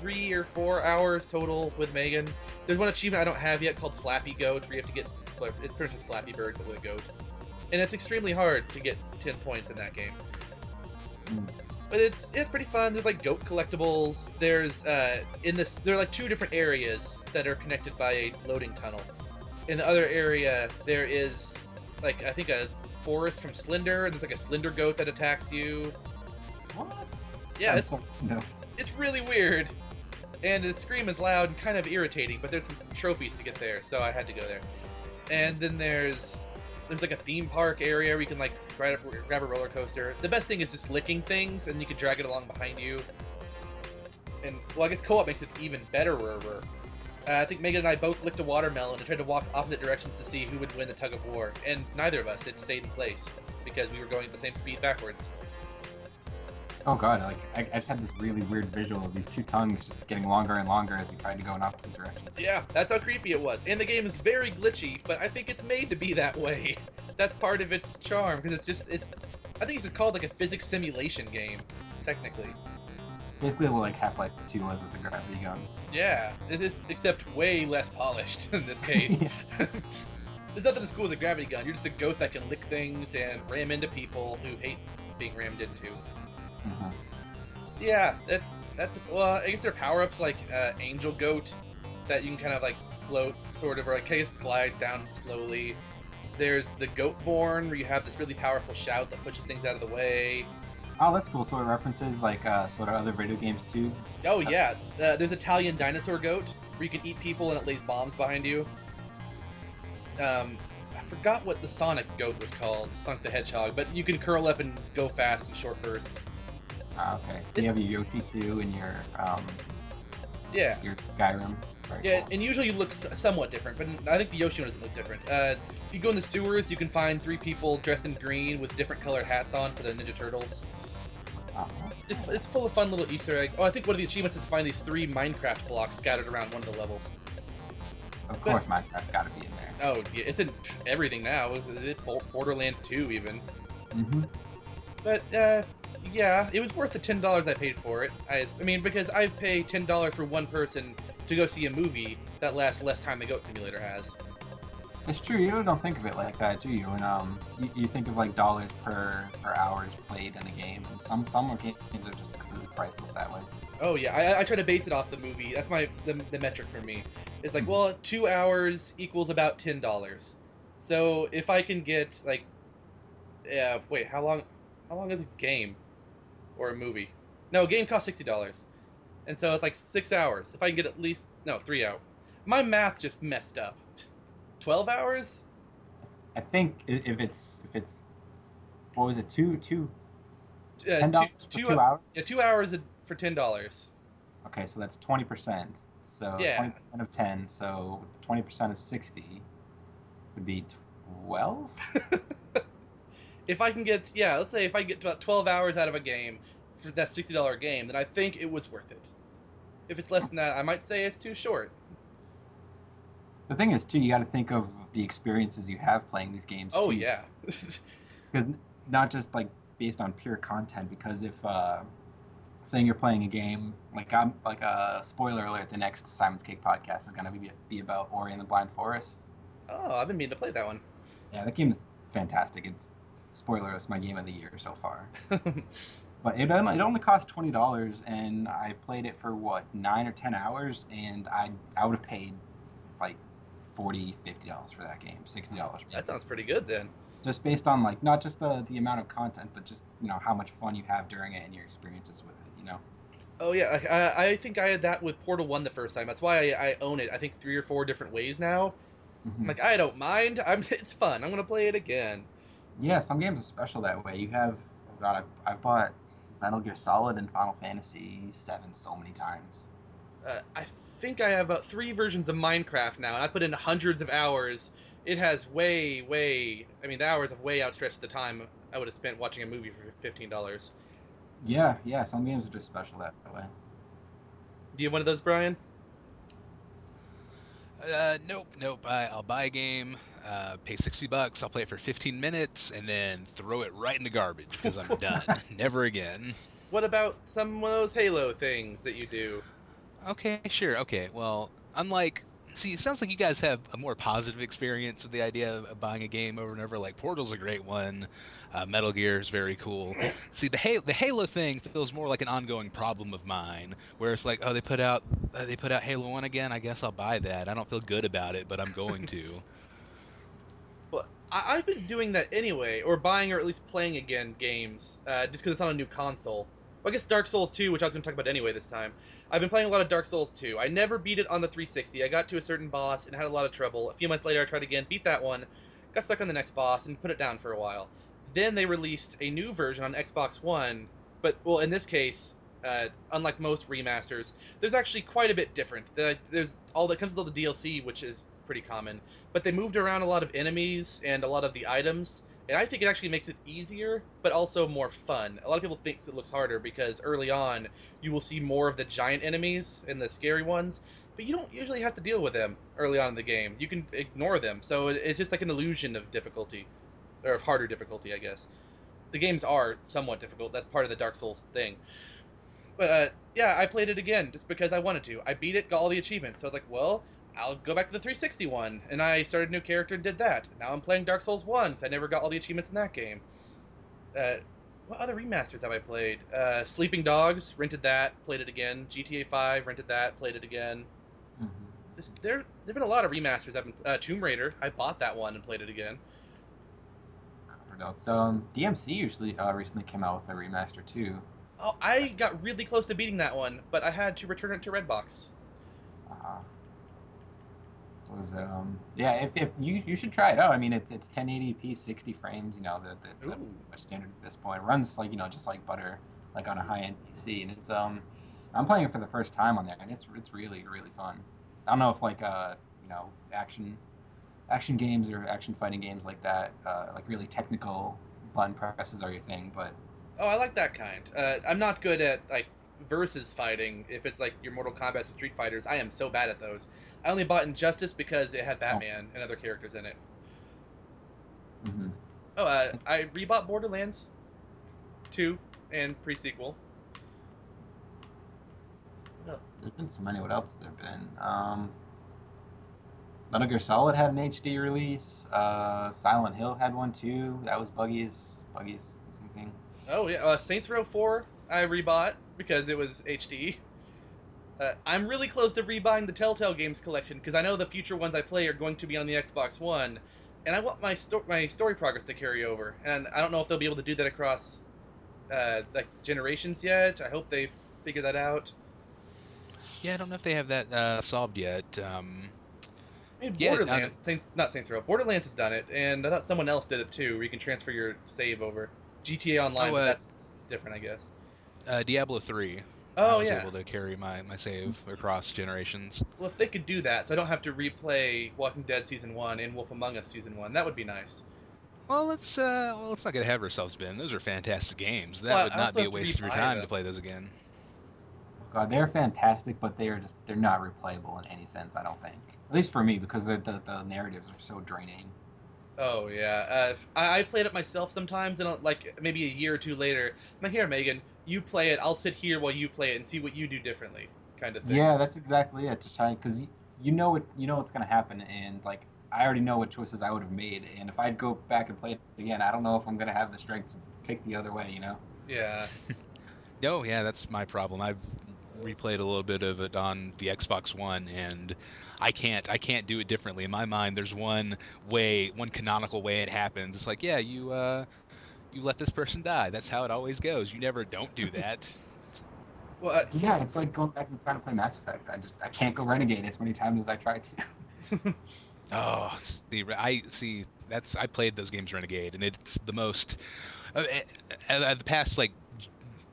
three or four hours total with Megan. There's one achievement I don't have yet called Flappy Goat, where you have to get it's pretty much a Flappy Bird but with a goat, and it's extremely hard to get ten points in that game. But it's it's pretty fun. There's like goat collectibles. There's uh in this there are like two different areas that are connected by a loading tunnel. In the other area there is like I think a forest from Slender, and there's like a Slender goat that attacks you. What? Yeah, it's no. it's really weird. And the scream is loud and kind of irritating, but there's some trophies to get there, so I had to go there. And then there's there's like a theme park area where you can like ride a, grab a roller coaster. The best thing is just licking things, and you can drag it along behind you. And well, I guess co-op makes it even better. Uh, I think Megan and I both licked a watermelon and tried to walk opposite directions to see who would win the tug of war, and neither of us had stayed in place because we were going at the same speed backwards. Oh god, like I, I just had this really weird visual of these two tongues just getting longer and longer as we tried to go in opposite directions. Yeah, that's how creepy it was. And the game is very glitchy, but I think it's made to be that way. That's part of its charm because it's just it's. I think it's just called like a physics simulation game, technically. Basically, what like Half Life 2 was with the gravity gun. Yeah, it is except way less polished in this case. There's nothing as cool as a gravity gun. You're just a goat that can lick things and ram into people who hate being rammed into. Mhm. Yeah, that's that's well. I guess there are power ups like uh, Angel Goat that you can kind of like float, sort of, or like I guess glide down slowly. There's the Goatborn where you have this really powerful shout that pushes things out of the way. Oh, that's cool. So it references like uh, sort of other video games too. Oh yeah, uh, there's Italian Dinosaur Goat where you can eat people and it lays bombs behind you. Um, I forgot what the Sonic Goat was called, Sonic the Hedgehog, but you can curl up and go fast in short bursts. Ah, okay. So you have your Yoshi too in your um Yeah. your Skyrim. Very Yeah, cool. and usually you look somewhat different, but I think the Yoshi one doesn't look different. Uh, if you go in the sewers, you can find three people dressed in green with different colored hats on for the Ninja Turtles. Oh, It's, it's full of fun little Easter eggs. Oh, I think one of the achievements is to find these three Minecraft blocks scattered around one of the levels. of course, Minecraft's got to be in there. Oh, yeah, it's in everything now. It's in Borderlands 2 even. Mm-hmm. But uh, yeah, it was worth the ten dollars I paid for it. I, I mean, because I pay ten dollars for one person to go see a movie that lasts less time than Goat Simulator has. It's true. You really don't think of it like that, do you? And um, you, you think of like dollars per per hours played in a game. And some some games are just completely priceless that way. Oh yeah, I, I try to base it off the movie. That's my the, the metric for me. It's like, well, two hours equals about ten dollars. So if I can get like, yeah, wait, how long? How long is a game, or a movie? No, a game costs sixty dollars, and so it's like six hours. If I can get at least no three out, My math just messed up. Twelve hours? I think if it's if it's what was it two two Uh, ten dollars for two, two hours? Yeah, two hours for ten dollars. Okay, so that's twenty percent. So Yeah. twenty percent of ten. So twenty percent of sixty would be twelve. if I can get yeah, let's say if I get about twelve hours out of a game for that sixty dollar game, then I think it was worth it. If it's less than that, I might say it's too short. The thing is, too, you got to think of the experiences you have playing these games. Oh too. yeah. because not just like based on pure content. Because if uh, saying you're playing a game, like I'm like a spoiler alert, the next Simon's Cake podcast is gonna be be about Ori and the Blind Forest. oh, I've been meaning to play that one. Yeah, that game is fantastic. It's spoiler, it's my game of the year so far. But it only, it only cost twenty dollars, and I played it for what nine or ten hours, and I I would have paid like 40 50 dollars for that game, sixty dollars. that sounds pretty good then. Just based on like not just the the amount of content, but just you know how much fun you have during it and your experiences with it. You know. Oh yeah, I, I think I had that with Portal One the first time. That's why I, I own it. I think three or four different ways now. Mhm. Like, I don't mind. I'm it's fun. I'm gonna play it again. Yeah, some games are special that way. You have, oh god, I, I bought Metal Gear Solid and Final Fantasy Seven so many times. Uh, I think I have about three versions of Minecraft now, and I put in hundreds of hours. It has way, way. I mean, the hours have way outstretched the time I would have spent watching a movie for fifteen dollars. Yeah, yeah, some games are just special that way. Do you have one of those, Brian? Uh, nope, nope. I, I'll buy a game, uh, pay sixty bucks. I'll play it for fifteen minutes, and then throw it right in the garbage because I'm done. Never again. What about some of those Halo things that you do? Okay, sure. Okay, well, unlike see, it sounds like you guys have a more positive experience with the idea of, of buying a game over and over. Like Portal's a great one. Uh, Metal Gear is very cool. See, the Halo, the Halo thing feels more like an ongoing problem of mine, where it's like, oh, they put out uh, they put out Halo One again. I guess I'll buy that. I don't feel good about it, but I'm going to. I, I've been doing that anyway, or buying or at least playing again games, uh, just because it's on a new console. Well, I guess Dark Souls 2, which I was going to talk about anyway this time. I've been playing a lot of Dark Souls 2. I never beat it on the 360. I got to a certain boss and had a lot of trouble. A few months later, I tried again, beat that one, got stuck on the next boss, and put it down for a while. Then they released a new version on Xbox One, but, well, in this case, uh, unlike most remasters, there's actually quite a bit different. The, there's all that comes with all the DLC, which is pretty common, but they moved around a lot of enemies and a lot of the items, and I think it actually makes it easier, but also more fun. A lot of people think it looks harder because early on you will see more of the giant enemies and the scary ones, but you don't usually have to deal with them early on in the game. You can ignore them, so it's just like an illusion of difficulty, or of harder difficulty, I guess. The games are somewhat difficult. That's part of the Dark Souls thing. But uh, yeah, I played it again just because I wanted to. I beat it, got all the achievements. So I was like, well, I'll go back to the 360 one, and I started a new character and did that. Now I'm playing Dark Souls one because I never got all the achievements in that game. Uh, what other remasters have I played? Uh, Sleeping Dogs, rented that, played it again. GTA 5, rented that, played it again. Mhm. Just, there, there've been a lot of remasters. I've been uh, Tomb Raider. I bought that one and played it again. So um, DMC usually uh, recently came out with a remaster too. Oh, I got really close to beating that one, but I had to return it to Redbox. Uh, what was it? Um, yeah, if, if you you should try it out. I mean, it's it's 1080p, 60 frames. You know, the the, the much standard at this point. It runs like you know just like butter, like on a high end PC, and it's um, I'm playing it for the first time on there, and it's it's really really fun. I don't know if like uh you know action action games or action fighting games like that, uh, like really technical button presses are your thing, but Oh, I like that kind. Uh, I'm not good at like versus fighting. If it's like your Mortal Kombat or Street Fighters, I am so bad at those. I only bought Injustice because it had Batman and other characters in it. mhm. Oh, uh, I rebought Borderlands 2 and pre-sequel. There's been so many. What else there been? Um, Metal Gear Solid had an HD release. Uh, Silent Hill had one too. That was Buggy's Buggy's thing. Oh yeah, uh, Saints Row 4 I rebought because it was HD. Uh, I'm really close to rebuying the Telltale Games collection because I know the future ones I play are going to be on the Xbox One, and I want my sto- my story progress to carry over. And I don't know if they'll be able to do that across uh, like generations yet. I hope they figure that out. Yeah, I don't know if they have that uh, solved yet. Um, I mean, Yeah, Borderlands, Saints, not Saints Row. Borderlands has done it, and I thought someone else did it too, where you can transfer your save over. GTA Online, Oh, uh, that's different, I guess. Uh, Diablo three. Oh I was yeah. able to carry my, my save across generations. Well, if they could do that, so I don't have to replay Walking Dead season one and Wolf Among Us season one, that would be nice. Well, let's uh, well, let's not get ahead of ourselves, Ben. Those are fantastic games. That Well, would not be a waste of your time to play those again. God, they're fantastic, but they are just they're not replayable in any sense. I don't think. At least for me, because the the, the narratives are so draining. Oh yeah, uh, if- I, I played it myself sometimes, and uh, like maybe a year or two later, I'm like, here, Megan, you play it. I'll sit here while you play it and see what you do differently, kind of thing. Yeah, that's exactly it. To try because you, you know what you know what's gonna happen, and like I already know what choices I would have made, and if I'd go back and play it again, I don't know if I'm gonna have the strength to pick the other way. You know. Yeah. No, yeah, that's my problem. I've replayed a little bit of it on the Xbox One, and I can't I can't do it differently. In my mind, there's one way, one canonical way it happens. It's like, yeah, you uh, you let this person die. That's how it always goes. You never don't do that. Well, uh, Yeah, it's like going back and trying to play Mass Effect. I just I can't go Renegade as many times as I try to. Oh, see, I see. That's I played those games Renegade, and it's the most. Uh, uh, uh, the past like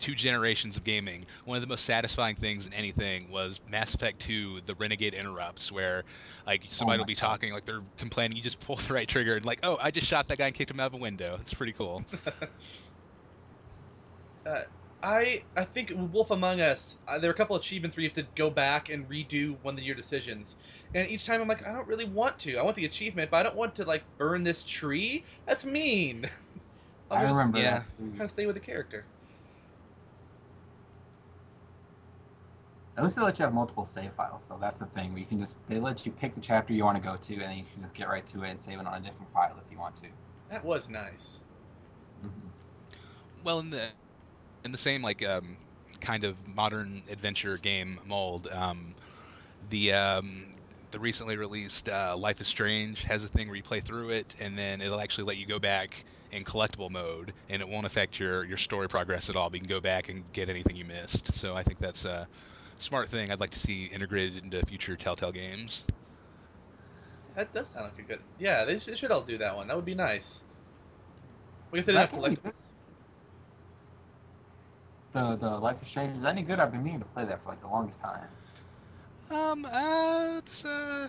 two generations of gaming, one of the most satisfying things in anything was Mass Effect 2, the Renegade interrupts, where like somebody my will be God. talking, like they're complaining, you just pull the right trigger, and like, oh, I just shot that guy and kicked him out of a window. It's pretty cool. I I think Wolf Among Us, uh, there were a couple achievements where you have to go back and redo one of your decisions, and each time I'm like, I don't really want to. I want the achievement, but I don't want to like burn this tree. That's mean. I'm I remember yeah. that too. Trying to stay with the character. At least they let you have multiple save files, though. That's the thing. Where you can just they let you pick the chapter you want to go to, and then you can just get right to it and save it on a different file if you want to. That was nice. well, in the in the same like um, kind of modern adventure game mold, um, the um, the recently released uh, Life is Strange has a thing where you play through it, and then it'll actually let you go back in collectible mode, and it won't affect your your story progress at all. But you can go back and get anything you missed. So I think that's a smart thing. I'd like to see integrated into future Telltale games. That does sound like a good. Yeah, they should, they should all do that one. That would be nice. I guess they That didn't have collectibles. The the Life is Strange is that any good? I've been meaning to play that for like the longest time. Um, uh, it's uh,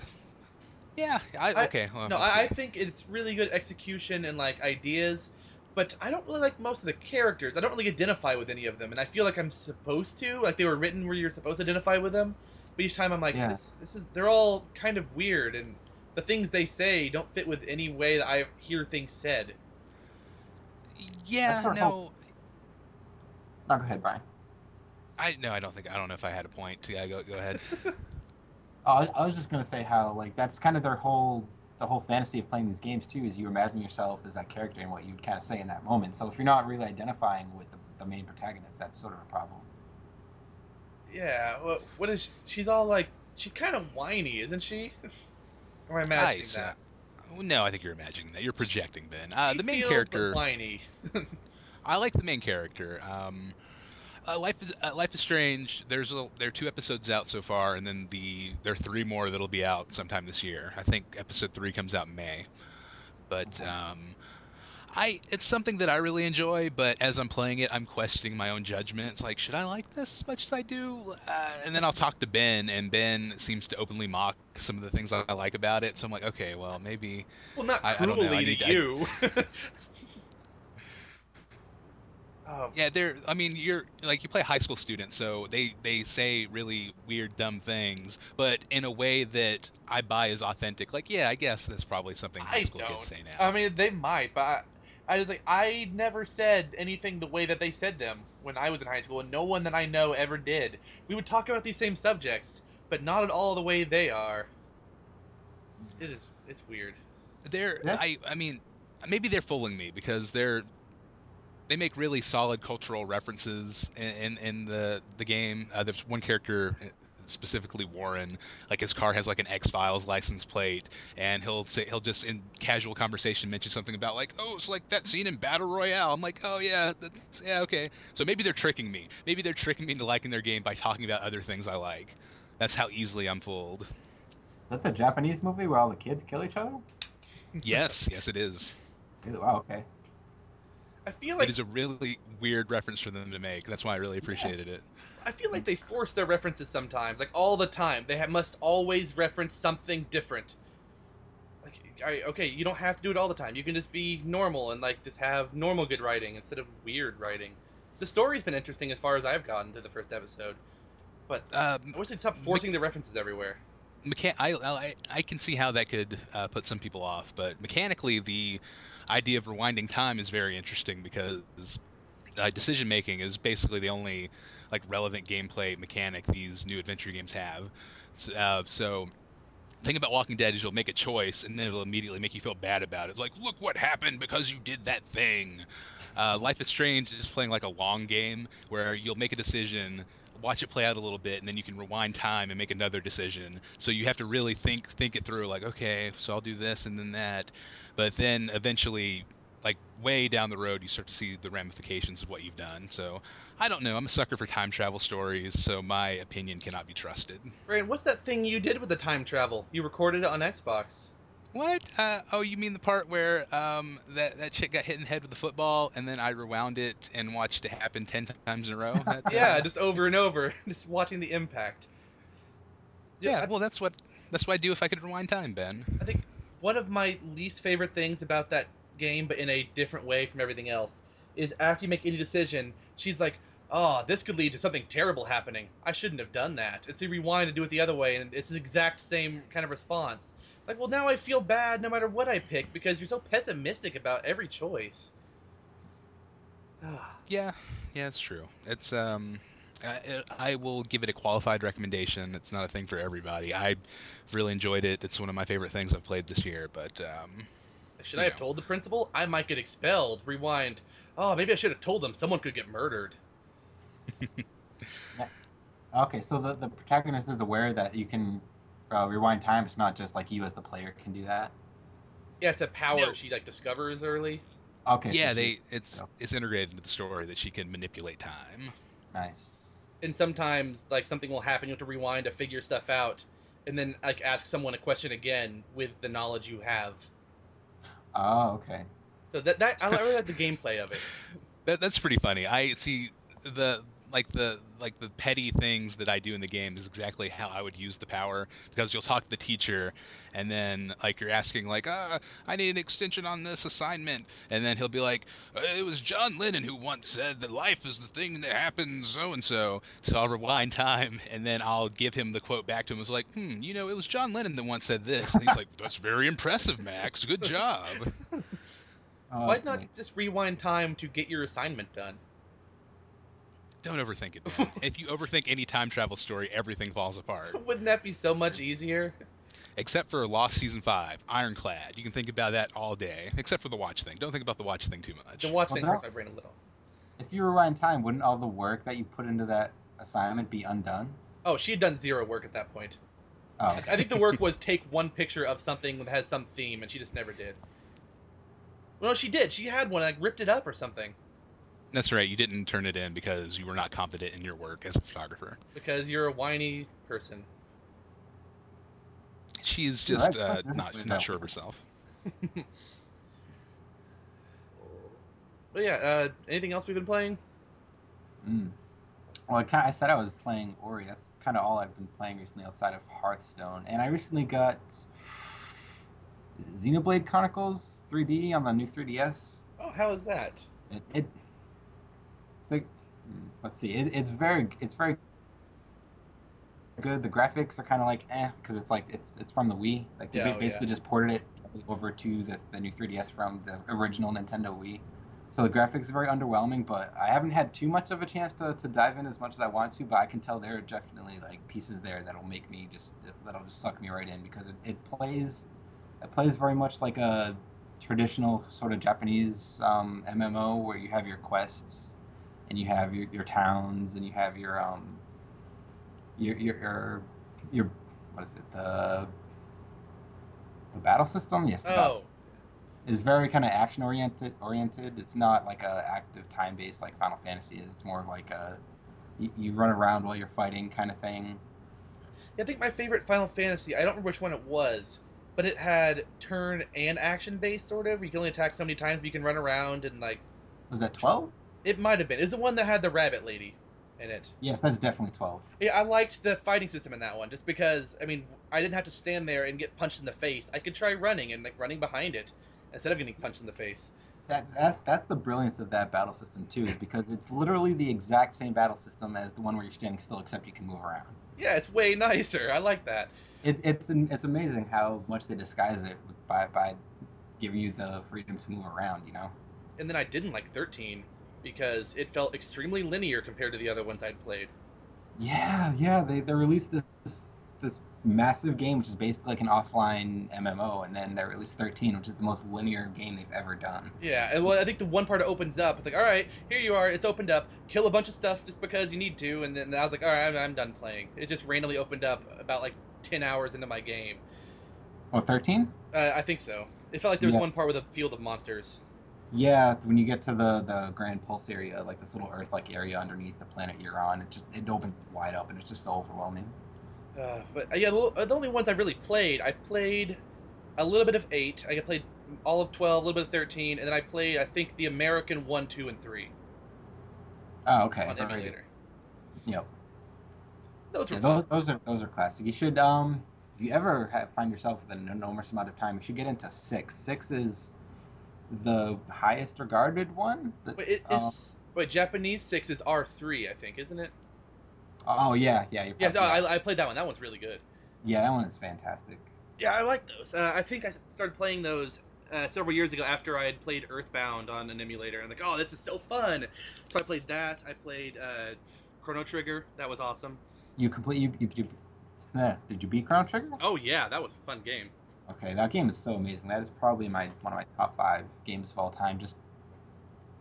yeah, I, I- okay. well, No, I, I think it's really good execution and like ideas, but I don't really like most of the characters. I don't really identify with any of them, and I feel like I'm supposed to. Like they were written where you're supposed to identify with them, but each time I'm like, Yeah. this, this is. They're all kind of weird, and the things they say don't fit with any way that I hear things said. yeah, no. whole- No, go ahead, Brian. I no, I don't think I don't know if I had a point. Yeah, go go ahead. Oh, I, I was just gonna say how like that's kind of their whole the whole fantasy of playing these games too is you imagine yourself as that character and what you'd kind of say in that moment. So if you're not really identifying with the, the main protagonist, that's sort of a problem. Yeah, well, what is? She's all like, she's kind of whiny, isn't she? or am I imagining Nice, that? uh, No, I think you're imagining that. You're projecting, Ben. Uh, She the main feels character. whiny. I like the main character. Um, uh, Life is uh, Life is Strange. There's a, there are two episodes out so far, and then the there are three more that'll be out sometime this year. I think episode three comes out in May. But um, I it's something that I really enjoy. But as I'm playing it, I'm questioning my own judgment. It's like, should I like this as much as I do? Uh, and then I'll talk to Ben, and Ben seems to openly mock some of the things I like about it. So I'm like, okay, well maybe Well, not I- know, I to- you. oh, Yeah, they're. I mean, you're like you play high school students, so they they say really weird, dumb things, but in a way that I buy as authentic. Like, yeah, I guess that's probably something high I school don't. kids say now. I mean, they might, but I, I was like, I never said anything the way that they said them when I was in high school, and no one that I know ever did. We would talk about these same subjects, but not at all the way they are. It is. It's weird. they're. Yeah. I. I mean, maybe they're fooling me because they're. They make really solid cultural references in in, in the the game. Uh, there's one character. uh, Specifically, Warren, like his car has like an X Files license plate, and he'll say he'll just in casual conversation mention something about like, oh, it's like that scene in Battle Royale. I'm like, oh yeah, that's yeah okay. So maybe they're tricking me. Maybe they're tricking me into liking their game by talking about other things I like. That's how easily I'm fooled. Is that the Japanese movie where all the kids kill each other? Yes, yes, it is. Wow, okay. I feel like it is a really weird reference for them to make. That's why I really appreciated it. I feel like they force their references sometimes, like all the time. They ha- must always reference something different. Like, I, okay, you don't have to do it all the time. You can just be normal and like just have normal good writing instead of weird writing. The story's been interesting as far as I've gotten to the first episode, but Um, I wish they'd stop forcing the references everywhere. mechan- I, I I can see how that could uh, put some people off, but mechanically, the idea of rewinding time is very interesting because uh, decision making is basically the only like relevant gameplay mechanic these new adventure games have. S- Uh, so. Thing about Walking Dead is you'll make a choice and then it'll immediately make you feel bad about it. Like, look what happened because you did that thing. Uh, Life is Strange is playing like a long game where you'll make a decision, watch it play out a little bit, and then you can rewind time and make another decision. So you have to really think think it through. Like, okay, so I'll do this and then that, but then eventually like way down the road, you start to see the ramifications of what you've done. So I don't know. I'm a sucker for time travel stories, so my opinion cannot be trusted. Brandon, what's that thing you did with the time travel? You recorded it on Xbox. What? Uh, oh, you mean the part where um, that that chick got hit in the head with a football, and then I rewound it and watched it happen ten times in a row? That, Yeah, uh, just over and over, just watching the impact. yeah. I- Well, that's what that's what I do if I could rewind time, Ben. I think one of my least favorite things about that game, but in a different way from everything else, is after you make any decision, she's like, "Oh, this could lead to something terrible happening. I shouldn't have done that." And so you rewind and do it the other way, and it's the exact same kind of response. Like, well, now I feel bad no matter what I pick because you're so pessimistic about every choice. Ah, Yeah, yeah, it's true. It's um, I, I will give it a qualified recommendation. It's not a thing for everybody. I really enjoyed it. It's one of my favorite things I've played this year. But um, should I have told the principal? I might get expelled. Rewind. Oh, maybe I should have told them. Someone could get murdered. Okay, so the, the protagonist is aware that you can uh, rewind time. It's not just like you as the player can do that. Yeah, it's a power No. she like discovers early. Okay. yeah, she- they it's so- it's integrated into the story that she can manipulate time. nice. And sometimes like something will happen you have to rewind to figure stuff out and then like ask someone a question again with the knowledge you have Oh, okay. so that, that i really like the gameplay of it That that's pretty funny. I see the like the like the petty things that I do in the game is exactly how I would use the power because you'll talk to the teacher and then like you're asking like ah I need an extension on this assignment and then he'll be like "Uh, it was John Lennon who once said that life is the thing that happens so and so so I'll rewind time and then I'll give him the quote back to him. It's like hmm you know it was John Lennon that once said this. And he's like that's very impressive Max. Good job. Oh, why not neat. just rewind time to get your assignment done don't overthink it man. if you overthink any time travel story everything falls apart wouldn't that be so much easier except for Lost Season 5, Ironclad. You can think about that all day, except for the watch thing. Don't think about the watch thing too much. the watch Well, thing hurts my brain a little If you rewind time, wouldn't all the work that you put into that assignment be undone? oh she had done zero work at that point Oh, I- i think the work was take one picture of something that has some theme and she just never did well no she did she had one like ripped it up or something That's right, you didn't turn it in because you were not confident in your work as a photographer. because you're a whiny person She's just right, uh, this not not sure of herself. but yeah uh, anything else we've been playing Mm. Well, I, kinda, I said I was playing Ori. That's kind of all I've been playing recently outside of Hearthstone. And I recently got Xenoblade Chronicles 3D on the new 3DS. oh how is that It, it the, let's see. It, it's very it's very good. The graphics are kind of like eh because it's like it's it's from the Wii. Like they Yeah, oh, basically just ported it over to the, the new 3DS from the original Nintendo Wii. So the graphics are very underwhelming, but I haven't had too much of a chance to, to dive in as much as I want to. But I can tell there are definitely like pieces there that'll make me just that'll just suck me right in because it, it plays it plays very much like a traditional sort of Japanese um, MMO where you have your quests and you have your, your towns and you have your um your your your, your what is it the the battle system? Yes the Oh, is very kind of action oriented oriented. It's not like a active time based like Final Fantasy is. It's more like a you, you run around while you're fighting kind of thing. Yeah, I think my favorite Final Fantasy, I don't remember which one it was, but it had turn and action based sort of. You can only attack so many times, but you can run around and like was that 12 it might have been. Is the one that had the rabbit lady in it? yes that's definitely 12 Yeah, I liked the fighting system in that one just because I mean I didn't have to stand there and get punched in the face. I could try running and like running behind it instead of getting punched in the face. That, that that's the brilliance of that battle system too, is because it's literally the exact same battle system as the one where you're standing still, except you can move around. Yeah, it's way nicer. I like that. It, it's it's amazing how much they disguise it by by giving you the freedom to move around. You know. And then I didn't like 13 because it felt extremely linear compared to the other ones I'd played. Yeah, yeah. They they released this this massive game which is basically like an offline MMO, and then they released 13, which is the most linear game they've ever done. Yeah, and well, I think the one part it opens up. It's like, all right, here you are. It's opened up. Kill a bunch of stuff just because you need to, and then I was like, all right, I'm, I'm done playing. It just randomly opened up about like ten hours into my game. Oh, 13? Uh, I think so. It felt like there was Yeah. one part with a field of monsters. Yeah, when you get to the the Gran Pulse area, like this little Earth-like area underneath the planet you're on, it just it opens wide up and it's just so overwhelming. Uh, but uh, yeah, the, the only ones I've really played, I played a little bit of eight. I played all of twelve, a little bit of thirteen, and then I played I think the American one, two, and three Oh, okay. on emulator. Yep. Those were Yeah, those, those are those are classic. You should um if you ever have, find yourself with an enormous amount of time, you should get into six. Six is the highest regarded one. Wait, it, is wait Japanese six is R three, I think, isn't it? oh yeah, yeah. Yes, probably- I, I played that one. That one's really good. yeah, that one is fantastic. Yeah, I like those. Uh, I think I started playing those uh, several years ago after I had played Earthbound on an emulator. I'm like, oh, this is so fun. So I played that. I played uh, Chrono Trigger. That was awesome. You complete you you, you yeah, did you beat Chrono Trigger? Oh yeah, that was a fun game. Okay, that game is so amazing. That is probably my one of my top five games of all time. Just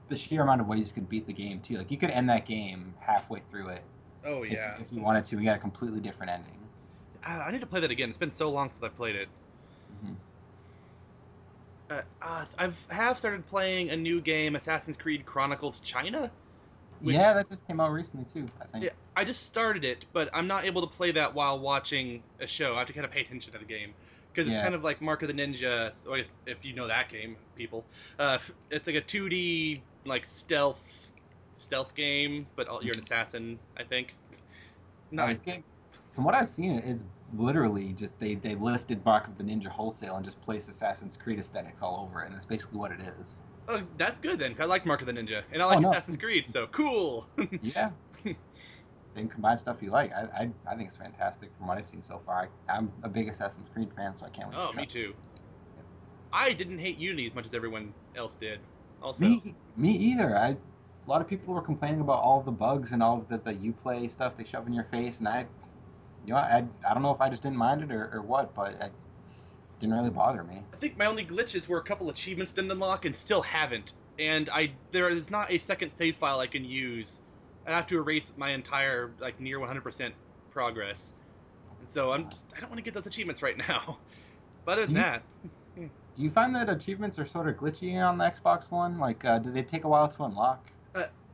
the sheer amount of ways you could beat the game too. Like you could end that game halfway through it. Oh if- yeah. If, you wanted to, we got a completely different ending. Uh, I need to play that again. It's been so long since I've played it. Mhm. Uh, uh, I've have started playing a new game, Assassin's Creed Chronicles China. Which- Yeah, that just came out recently too. I think. Yeah, I just started it, but I'm not able to play that while watching a show. I have to kind of pay attention to the game because it's Yeah. kind of like Mark of the Ninja. So if, you know that game, people, uh, it's like a 2D like stealth stealth game, but you're an assassin. I think. No, it's game. From what I've seen, it's literally just they they lifted Mark of the Ninja wholesale and just placed Assassin's Creed aesthetics all over it, and that's basically what it is. oh, that's good then. 'cause I like Mark of the Ninja, and I like Oh, no. Assassin's Creed, so cool. Yeah. They can combine stuff you like. I, I, I think it's fantastic from what I've seen so far. I, I'm a big Assassin's Creed fan, so I can't wait. oh, to try me too. I didn't hate Unity as much as everyone else did. Also, Me, me either. I, a lot of people were complaining about all the bugs and all of the, the UPlay stuff they shove in your face, and I, you know, I, I don't know if I just didn't mind it or, or what, but it didn't really bother me. I think my only glitches were a couple achievements didn't unlock and still haven't. And I there is not a second save file I can use. I have to erase my entire like near 100% progress. And so I'm just, I don't want to get those achievements right now. But other than you- that, Do you find that achievements are sort of glitchy on the Xbox One? Like, uh, do they take a while to unlock?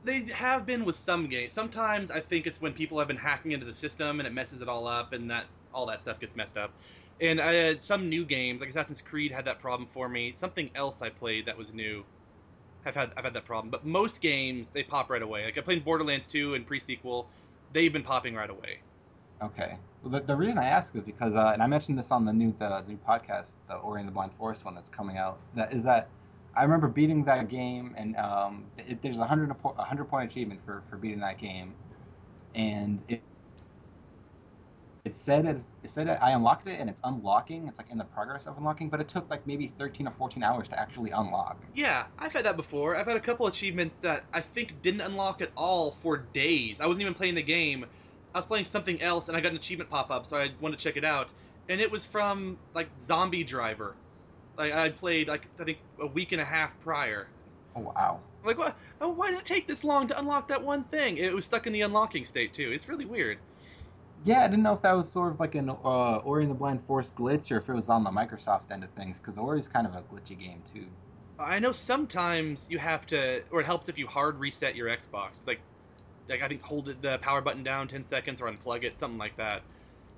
they have been with some games. Sometimes I think it's when people have been hacking into the system and it messes it all up, and that all that stuff gets messed up. And I had some new games, like Assassin's Creed, had that problem for me. Something else I played that was new, I've had I've had that problem. But most games they pop right away. Like I played Borderlands 2 and pre-sequel, they've been popping right away. Okay. Well, the, the reason I ask is because, uh, and I mentioned this on the new the new podcast, the Ori and the Blind Forest one that's coming out. That is that I remember beating that game, and um, it, there's a hundred a hundred point achievement for for beating that game, and it it said it, it said I unlocked it and it's unlocking. It's like in the progress of unlocking, but it took like maybe 13 or 14 hours to actually unlock. Yeah, I've had that before. I've had a couple achievements that I think didn't unlock at all for days. I wasn't even playing the game. I was playing something else and I got an achievement pop up, so I wanted to check it out. And it was from like Zombie Driver. Like I played like I think a week and a half prior. Oh wow. I'm like what? Oh, why did it take this long to unlock that one thing? It was stuck in the unlocking state too. It's really weird. Yeah, I didn't know if that was sort of like an uh, Ori and the Blind Forest glitch or if it was on the Microsoft end of things, because Ori's kind of a glitchy game too. I know sometimes you have to, or it helps if you hard reset your Xbox. Like, like I think hold it, the power button down ten seconds or unplug it, something like that.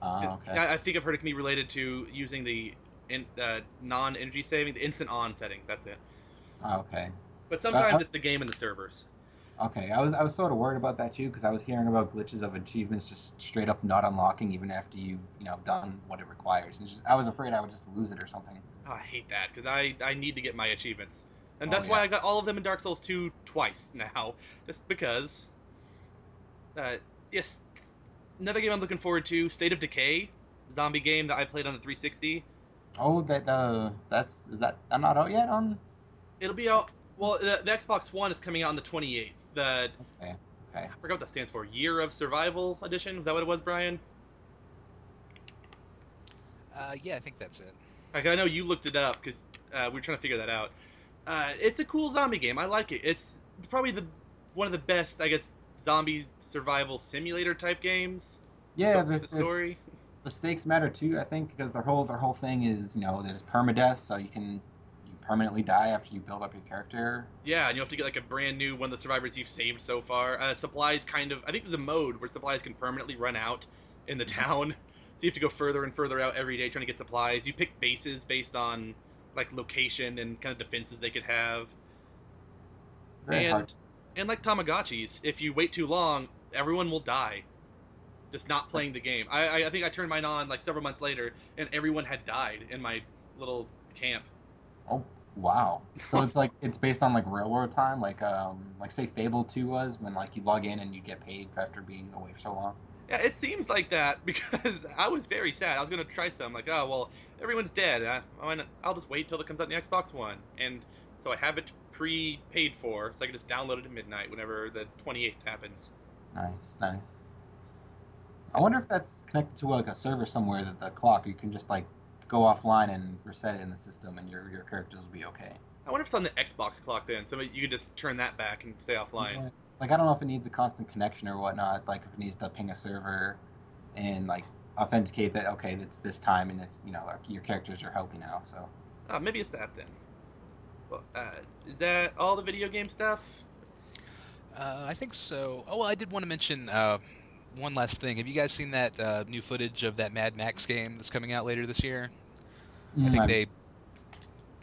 Oh, okay. I, I think I've heard it can be related to using the in, uh, non-energy saving, the instant on setting. That's it. Oh, okay. But sometimes uh, it's the game and the servers. Okay, I was I was sort of worried about that too because I was hearing about glitches of achievements just straight up not unlocking even after you you know done what it requires, and just, I was afraid I would just lose it or something. Oh, I hate that because I I need to get my achievements, and Oh, that's why. I got all of them in Dark Souls 2 twice now, just because. Uh, yes, another game I'm looking forward to, State of Decay, zombie game that I played on the 360. Oh, that uh, that's is that I'm not out yet on. It'll be out. Well, the, the Xbox One is coming out on the 28th. The Okay, okay. I forgot what that stands for. Year of Survival Edition. Is that what it was, Brian? Uh, yeah, I think that's it. Like, I know you looked it up because uh, we were trying to figure that out. Uh, it's a cool zombie game. I like it. It's, it's probably the one of the best, I guess, zombie survival simulator type games. Yeah, the, the, the the, story. the stakes matter too. I think because their whole their whole thing is you know there's permadeath, so you can you permanently die after you build up your character. Yeah, and you have to get like a brand new one of the survivors you've saved so far. Uh, supplies kind of. I think there's a mode where supplies can permanently run out in the town, so you have to go further and further out every day trying to get supplies. You pick bases based on like location and kind of defenses they could have. Very and hard. and like Tamagotchis, if you wait too long, everyone will die. Just not playing the game. I, I I think I turned mine on like several months later, and everyone had died in my little camp. Oh wow! So it's like it's based on like real world time, like um like say Fable Two was when like you log in and you get paid after being away for so long. Yeah, it seems like that because I was very sad. I was gonna try some, like, oh well, everyone's dead. I, I'll just wait till it comes out on the Xbox One, and so I have it pre-paid for, so I can just download it at midnight whenever the 28th happens. Nice, nice. I wonder if that's connected to like a server somewhere that the clock you can just like go offline and reset it in the system and your your characters will be okay. I wonder if it's on the Xbox clock then, so you could just turn that back and stay offline. Like I don't know if it needs a constant connection or whatnot. Like if it needs to ping a server and like authenticate that okay, it's this time and it's you know like your characters are healthy now. So Ah, maybe it's that then. Well, uh, is that all the video game stuff? Uh, I think so. Oh, well, I did want to mention uh, one last thing. Have you guys seen that uh, new footage of that Mad Max game that's coming out later this year? I Mm, think I've- they,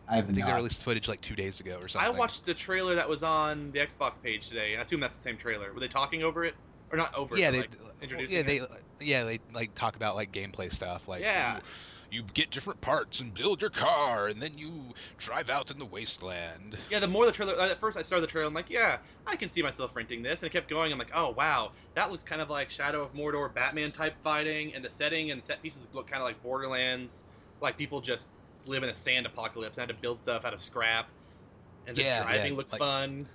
I have I think they released footage like two days ago or something. I watched the trailer that was on the Xbox page today, and I assume that's the same trailer. Were they talking over it, or not over Yeah, it? they, but, like, introducing yeah, it? they, yeah, they like talk about like gameplay stuff, like Yeah. You, you get different parts and build your car, and then you drive out in the wasteland. Yeah, the more the trailer. At first, I started the trailer. I'm like, yeah, I can see myself renting this, and it kept going. I'm like, oh wow, that looks kind of like Shadow of Mordor, Batman type fighting, and the setting and set pieces look kind of like Borderlands, like people just live in a sand apocalypse and had to build stuff out of scrap. And the Yeah, driving yeah, looks like- fun.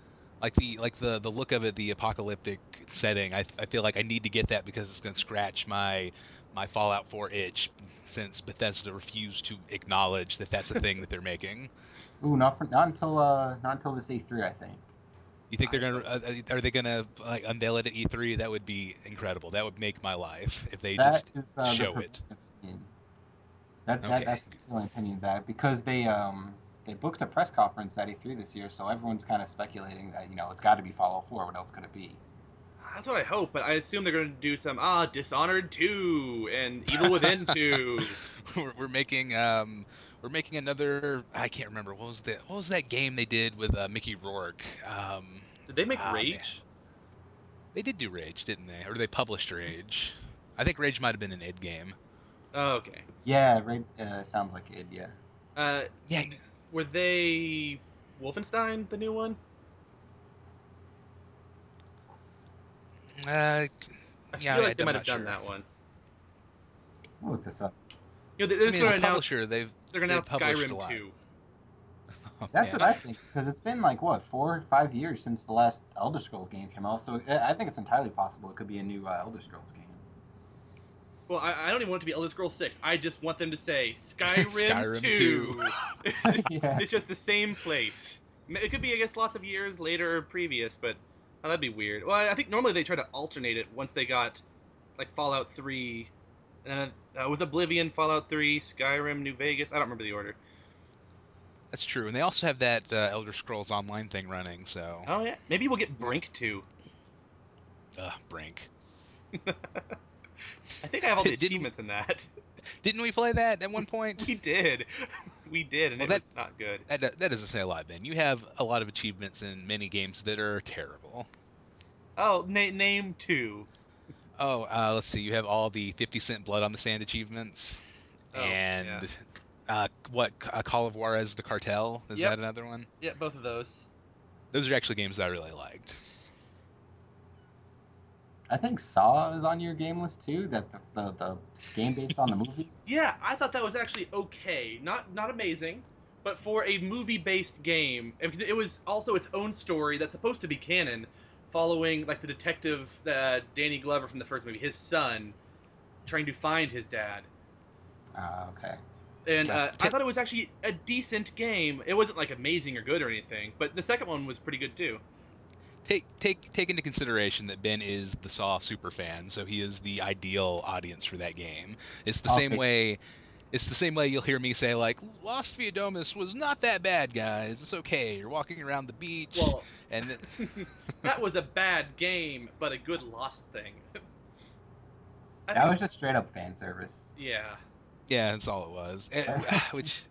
Like the like the the look of it, the apocalyptic setting. I I feel like I need to get that because it's gonna scratch my my Fallout 4 itch since Bethesda refused to acknowledge that that's a thing that they're making. Ooh, not for, not until uh not until this E3 I think. You think they're gonna? Uh, uh, are they gonna like unveil it at E3? That would be incredible. That would make my life if they That just is uh, show prevailing it. opinion. That, that Okay. that's the opinion that because they um they booked a press conference at E3 this year, so everyone's kind of speculating that you know it's got to be Fallout 4. What else could it be? That's what I hope, but I assume they're going to do some ah Dishonored two and Evil Within two. we're, we're making um we're making another. I can't remember what was that. What was that game they did with uh, Mickey Rourke? Um, Did they make man. Rage? they did do Rage, didn't they? Or they published Rage. I think Rage might have been an id game. Oh, okay. Yeah, Rage Uh, sounds like id. Yeah. Uh, Yeah, were they Wolfenstein the new one? Uh, I Yeah, feel like they I'm might have done sure. that one. I'll look this up. You know, they- I they're mean, going as to announce publisher, they've. they're going to announce Skyrim lot. two. Oh, That's man. what I think because it's been like what four or five years since the last Elder Scrolls game came out, so uh, I think it's entirely possible it could be a new uh, Elder Scrolls game. Well, I, I don't even want it to be Elder Scrolls six. I just want them to say Skyrim, Skyrim two. 2. it's, yeah. it's just the same place. It could be, I guess, lots of years later or previous, but oh, that'd be weird. Well, I think normally they try to alternate it once they got like Fallout three, and then uh, it was Oblivion, Fallout three, Skyrim, New Vegas. I don't remember the order. That's true, and they also have that uh, Elder Scrolls Online thing running. So, Oh yeah, maybe we'll get Brink too. Ugh, Brink. I think I have all the achievements in that. Didn't we play that at one point? we did, we did, and Well, it that- was not good. That, that doesn't say a lot, Ben. You have a lot of achievements in many games that are terrible. Oh, na- name two. Oh, uh, let's see. You have all the 50 Cent Blood on the Sand achievements, Oh, and yeah. uh, what uh, Call of Juarez: The Cartel is Yep. that another one? Yeah, both of those. Those are actually games that I really liked. I think Saw is on your game list too. That the, the, the game based on the movie. Yeah, I thought that was actually okay. Not not amazing, but for a movie-based game, because it was also its own story that's supposed to be canon, following like the detective uh, Danny Glover from the first movie, his son, trying to find his dad. Ah, okay. And uh, I thought it was actually a decent game. It wasn't like amazing or good or anything, but the second one was pretty good too. Take take take into consideration that Ben is the Saw super fan, so he is the ideal audience for that game. It's the Okay. same way It's the same way you'll hear me say like Lost Via Domus was not that bad, guys. It's okay. You're walking around the beach, Well, and th- that was a bad game, but a good Lost thing. I That was s- just straight up fan service. yeah. yeah, that's all it was. Eh, and- ah, which,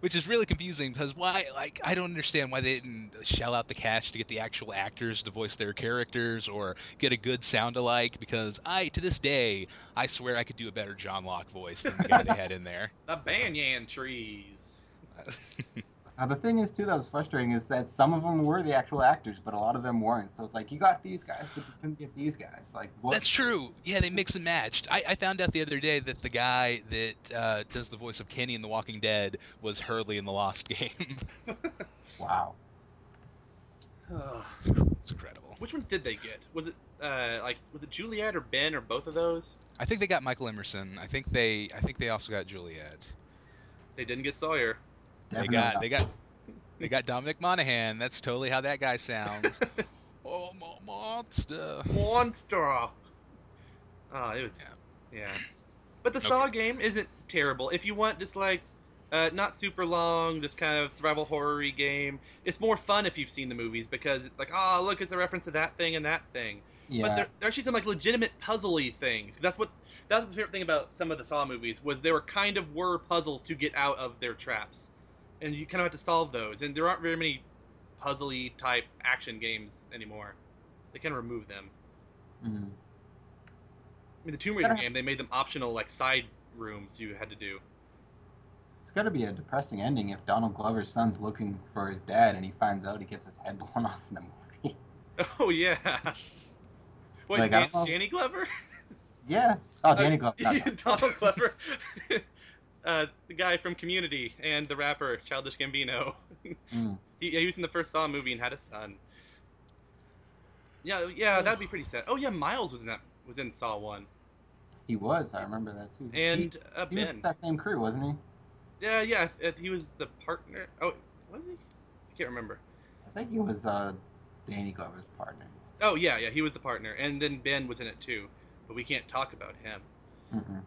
which is really confusing because why? Like, I don't understand why they didn't shell out the cash to get the actual actors to voice their characters or get a good sound alike. Because I, to this day, I swear I could do a better John Locke voice than the guy they had in there. The banyan trees. Now the thing is too that was frustrating is that some of them were the actual actors, but a lot of them weren't. So it's like you got these guys, but you couldn't get these guys. Like what? That's true. Yeah, they mix and matched. I, I found out the other day that the guy that uh, does the voice of Kenny in The Walking Dead was Hurley in the Lost Game. Wow. it's incredible. Which ones did they get? Was it uh, like was it Juliet or Ben or both of those? I think they got Michael Emerson. I think they I think they also got Juliet. They didn't get Sawyer. They got they got they got Dominic Monaghan. That's totally how that guy sounds. oh, mo- monster. Monster. Oh, it was yeah. yeah. But the Okay. Saw game isn't terrible. If you want just like uh, not super long, just kind of survival horror game. It's more fun if you've seen the movies because it's like, oh, look, it's a reference to that thing and that thing. Yeah. But there, there are actually some like legitimate puzzly things. That's what that's the favorite thing about some of the Saw movies was there were kind of were puzzles to get out of their traps, and you kind of have to solve those. And there aren't very many puzzly type action games anymore. They kind of remove them. Mhm. I mean, the Tomb Raider game they made them optional like side rooms you had to do. It's got to be a depressing ending if Donald Glover's son's looking for his dad and he finds out he gets his head blown off in the movie. Oh yeah. What Like, I Dan- Danny Glover? yeah. Oh, Danny Glover. not Donald. Donald Glover. Uh, the guy from Community and the rapper Childish Gambino. Mm. He, he was in the first Saw movie and had a son. Yeah, yeah, that'd be pretty sad. Oh yeah, Miles was in that was in Saw one, He was. I remember that too. and he, uh, he was Ben. with that same crew, wasn't he? Yeah, yeah, he was the partner. Oh, was he? I can't remember. I think he was uh, Danny Glover's partner. Oh yeah, yeah, he was the partner, and then Ben was in it too, but we can't talk about him. Mm-mm.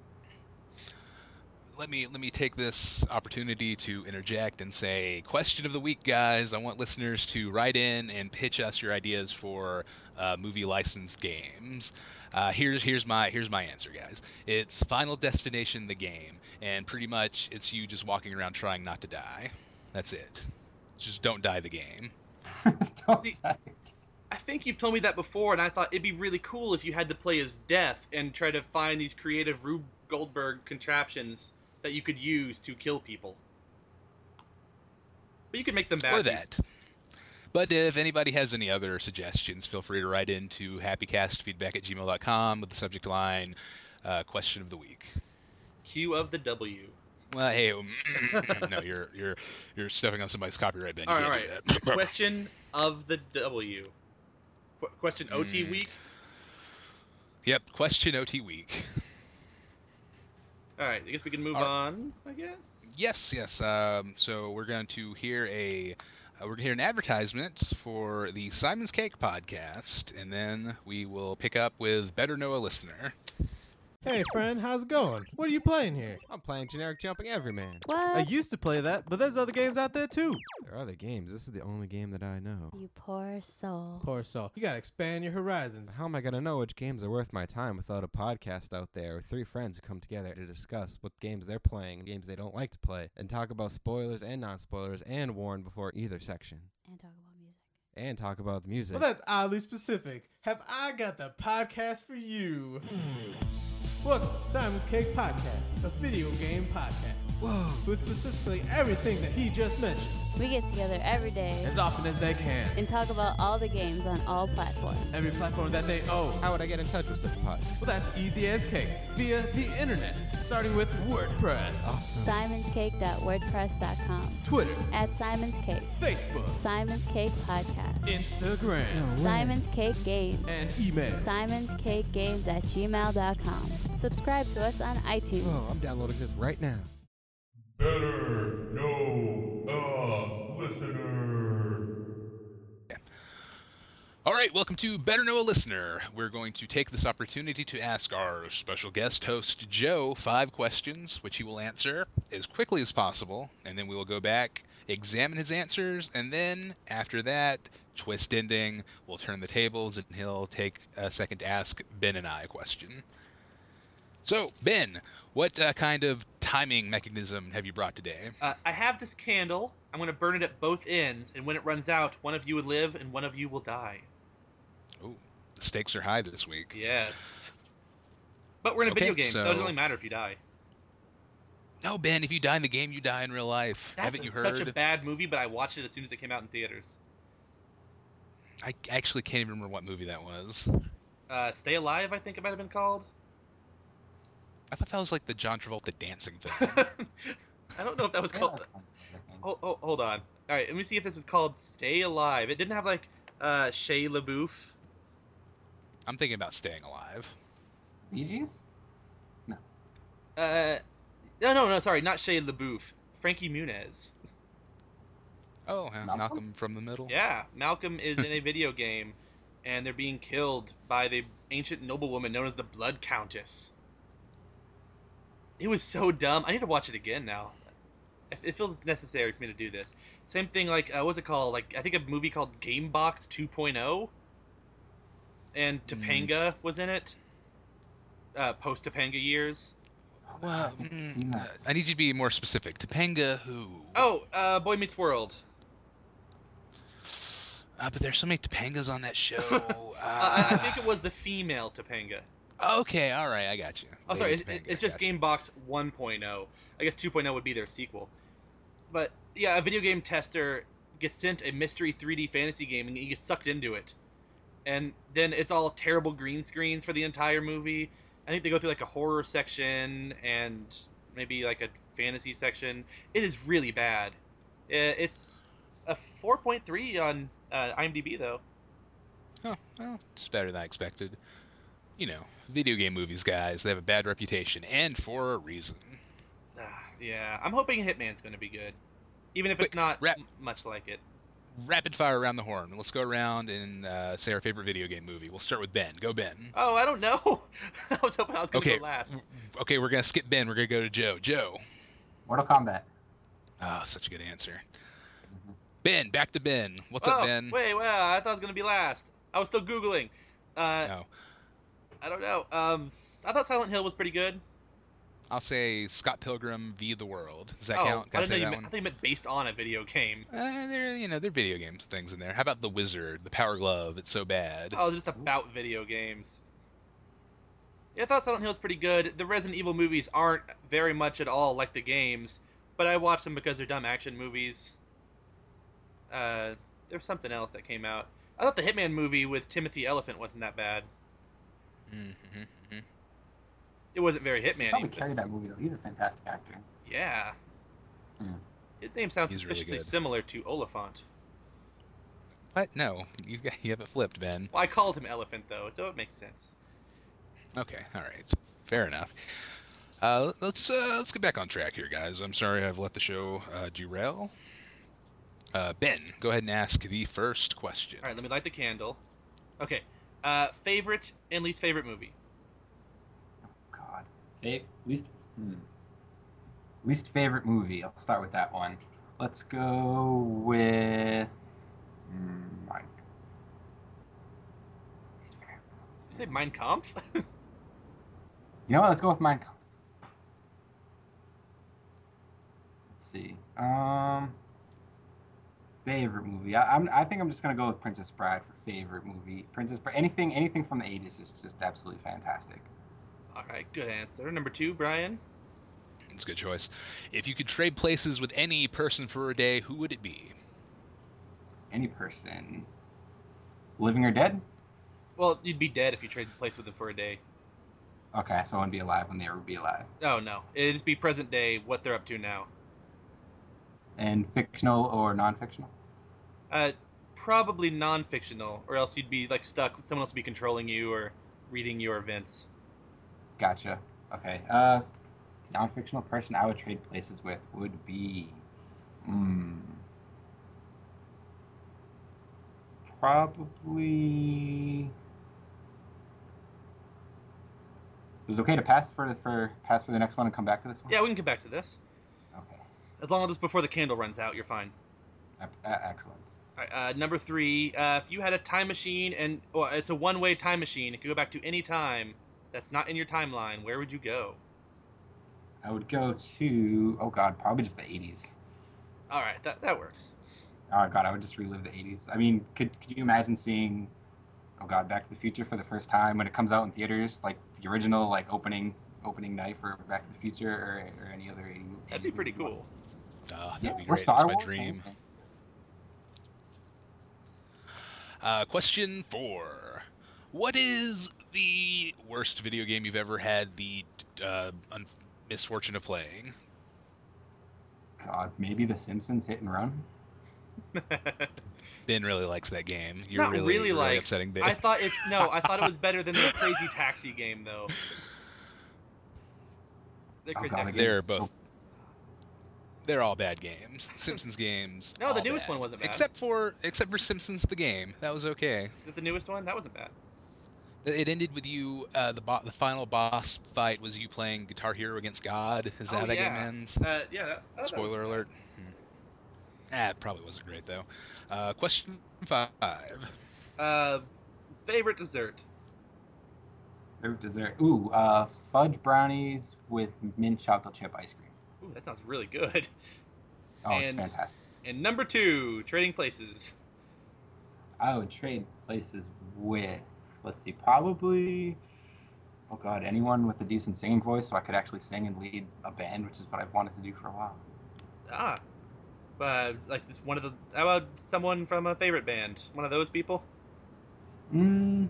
Let me let me take this opportunity to interject and say question of the week, guys. I want listeners to write in and pitch us your ideas for uh, movie licensed games. Uh, here's here's my here's my answer, guys. It's Final Destination the game, and pretty much it's you just walking around trying not to die. That's it. Just don't die the game. Don't die. I think you've told me that before, and I thought it'd be really cool if you had to play as Death and try to find these creative Rube Goldberg contraptions that you could use to kill people. But you could make them bad. or that. But if anybody has any other suggestions, feel free to write in to happycastfeedback at gmail.com with the subject line uh, question of the week. Q of the W. Well, hey, um, no, you're you're you're stepping on somebody's copyright bench. All right, do that. Question of the W. Qu- question OT Hmm. week. Yep, question OT week. All right, I guess we can move on. I guess. Yes, yes. Um, so we're going to hear a uh, we're going to hear an advertisement for the Simon's Cake podcast, and then we will pick up with Better Know a Listener. Hey friend, how's it going? What are you playing here? I'm playing generic jumping everyman. What? I used to play that, but there's other games out there too. There are other games. This is the only game that I know. You poor soul. Poor soul. You gotta expand your horizons. How am I gonna know which games are worth my time without a podcast out there with three friends who come together to discuss what games they're playing, games they don't like to play, and talk about spoilers and non-spoilers, and warn before either section, And talk about music. and talk about the music. Well, that's oddly specific. Have I got the podcast for you? Welcome to Simon's Cake Podcast, a video game podcast. Whoa! With specifically everything that he just mentioned, We get together every day as often as they can. and talk about all the games on all platforms. Every platform that they own. How would I get in touch with such a podcast? Well, that's easy as cake. Via the internet, starting with WordPress, Awesome. SimonsCake.wordpress.com. Twitter, At Simon's Cake. Facebook, Simon's Cake Podcast. Instagram, Simon's Cake Games. and email. Simon's Cake Games at gmail.com. Subscribe to us on iTunes. Oh, I'm downloading this right now. Better know All right, welcome to Better Know a Listener. We're going to take this opportunity to ask our special guest host, Joe, five questions, which he will answer as quickly as possible, and then we will go back, examine his answers, and then, after that, twist ending, we'll turn the tables, and he'll take a second to ask Ben and I a question. So, Ben, what uh, kind of timing mechanism have you brought today? Uh, I have this candle. I'm going to burn it at both ends, and when it runs out, one of you will live and one of you will die. The stakes are high this week. Yes. But we're in a Okay, video game, so... it doesn't really matter if you die. No, Ben, if you die in the game, you die in real life. That's Haven't you a- heard? such a bad movie, but I watched it as soon as it came out in theaters. I actually can't even remember what movie that was. Uh, Stay Alive, I think it might have been called. I thought that was like the John Travolta dancing film. I don't know if that was called. that's fine, I think. Oh, oh, hold on. All right, let me see if this is called Stay Alive. It didn't have like uh, Shia LaBeouf. I'm thinking about staying alive. Bee Gees? Uh, no, no, no. Sorry, not Shia LaBeouf. Frankie Muniz. Oh, uh, Malcolm? Malcolm from the Middle. Yeah, Malcolm is in a video game, and they're being killed by the ancient noblewoman known as the Blood Countess. It was so dumb. I need to watch it again now. It- It feels necessary for me to do this. Same thing, like uh, what's it called? Like I think a movie called Gamebox 2.0, and Topanga was in it. Uh, Post Topanga years. I Well, haven't mm. I need you to be more specific. Topanga who? Oh, uh, Boy Meets World. Uh, but there's so many Topangas on that show. Uh, I, I think it was the female Topanga. Okay, all right, I got you. Oh, sorry, Lady it- Topanga, it's just gotcha. Gamebox 1.0. I guess 2.0 would be their sequel. But yeah, a video game tester gets sent a mystery 3D fantasy game and he gets sucked into it. And then it's all terrible green screens for the entire movie. I think they go through like a horror section and maybe like a fantasy section. It is really bad. Uh, It's a 4.3 on uh, IMDb though. Oh, well, it's better than I expected. You know, video game movies, guys, they have a bad reputation, and for a reason. Ah, yeah, I'm hoping Hitman's going to be good, even if it's not rap- much like it. Rapid fire around the horn. Let's go around and uh, say our favorite video game movie. We'll start with Ben. Go, Ben. Oh, I don't know. I was hoping I was going to Okay. go last. Okay, we're gonna skip Ben. We're gonna go to Joe. Joe. Mortal Kombat. Oh, such a good answer. Mhm. Ben, back to Ben. What's oh, up, Ben? Wait, well, I thought I was going to be last. I was still Googling. Uh, Oh, I don't know. Um, s- I thought Silent Hill was pretty good. I'll say Scott Pilgrim v. the World. Does that oh, count? Can I I, didn't know say you meant, I thought you meant based on a video game. Uh, there, you know, there are video game things in there. How about the Wizard, the Power Glove? It's so bad. Oh, just about video games. Yeah, I thought Silent Hill was pretty good. The Resident Evil movies aren't very much at all like the games, but I watched them because they're dumb action movies. Uh, there's something else that came out. I thought the Hitman movie with Timothy Elephant wasn't that bad. Mm-hmm, hmm It wasn't very Hitman. Probably carried that movie though. He's a fantastic actor. Yeah. Hmm. His name sounds He's suspiciously good. similar to Oliphant. What? No, you you have it flipped, Ben. Well, I called him Elephant though, so it makes sense. Okay, all right, fair enough. Uh, let's uh, let's get back on track here, guys. I'm sorry I've let the show uh, derail. Uh, ben, go ahead and ask the first question. All right, let me light the candle. Okay. Uh, favorite and least favorite movie. God. Fa- least hmm. least favorite movie. I'll start with that one. Let's go with. Hmm, my least favorite. Did you say Mein Kampf? You know what? Let's go with Mein Kampf. Let's see. Um, favorite movie. I, I'm. I think I'm just gonna go with Princess Bride for favorite movie. Princess Bride. Anything. Anything from the '80s is just absolutely fantastic. All right, good answer. Number two, Brian. It's a good choice. If you could trade places with any person for a day, who would it be? Any person, living or dead. Well, you'd be dead if you traded place with them for a day. Okay, so I wouldn't be alive when they would be alive. Oh no, it'd just be present day, what they're up to now. And fictional or non-fictional. Uh, probably non-fictional, or else you'd be like stuck. With someone else would be controlling you or reading your events. Gotcha. Okay. Uh, non-fictional person I would trade places with would be. Hmm. probably. Is it okay to pass for for pass for the next one and come back to this one? Yeah, we can come back to this. Okay. As long as it's before the candle runs out, you're fine. E- Excellent. Right, uh, number three, uh, if you had a time machine and well, it's a one-way time machine, it could go back to any time that's not in your timeline. Where would you go? I would go to oh god, probably just the 80s. All right, that that works. Oh god, I would just relive the 80s. I mean, could could you imagine seeing oh god, Back to the Future for the first time when it comes out in theaters, like the original like opening opening night for Back to the Future or, or any other 80 movie? That'd be pretty cool. Oh, that'd Yeah, be great. Star That's my Wars. dream. Uh, question four: What is the worst video game you've ever had the uh, un- misfortune of playing? God, maybe The Simpsons Hit and Run. Ben really likes that game. You're Not really, really, really like. upsetting Ben. I thought it's no. I thought it was better than the Crazy Taxi game though. The Oh, God, Taxi. They're game's so- both- They're all bad games. Simpsons games. No, the newest bad. one wasn't bad. Except for except for Simpsons the game. That was okay. The newest one? That wasn't bad. It ended with you. Uh, the bo- the final boss fight was you playing Guitar Hero against God. Is that Oh, how that yeah. game ends? Uh, yeah. That, I thought that Spoiler alert. Hmm. Ah, it probably wasn't great though. Uh, question five. Uh, favorite dessert. Favorite dessert. Ooh, uh, fudge brownies with mint chocolate chip ice cream. Ooh, that sounds really good. Oh, And- it's fantastic. And number two, trading places. I would trade places with, let's see, probably, oh god, anyone with a decent singing voice so I could actually sing and lead a band, which is what I've wanted to do for a while. Ah, uh, like just one of the. How about someone from a favorite band? One of those people. Mm,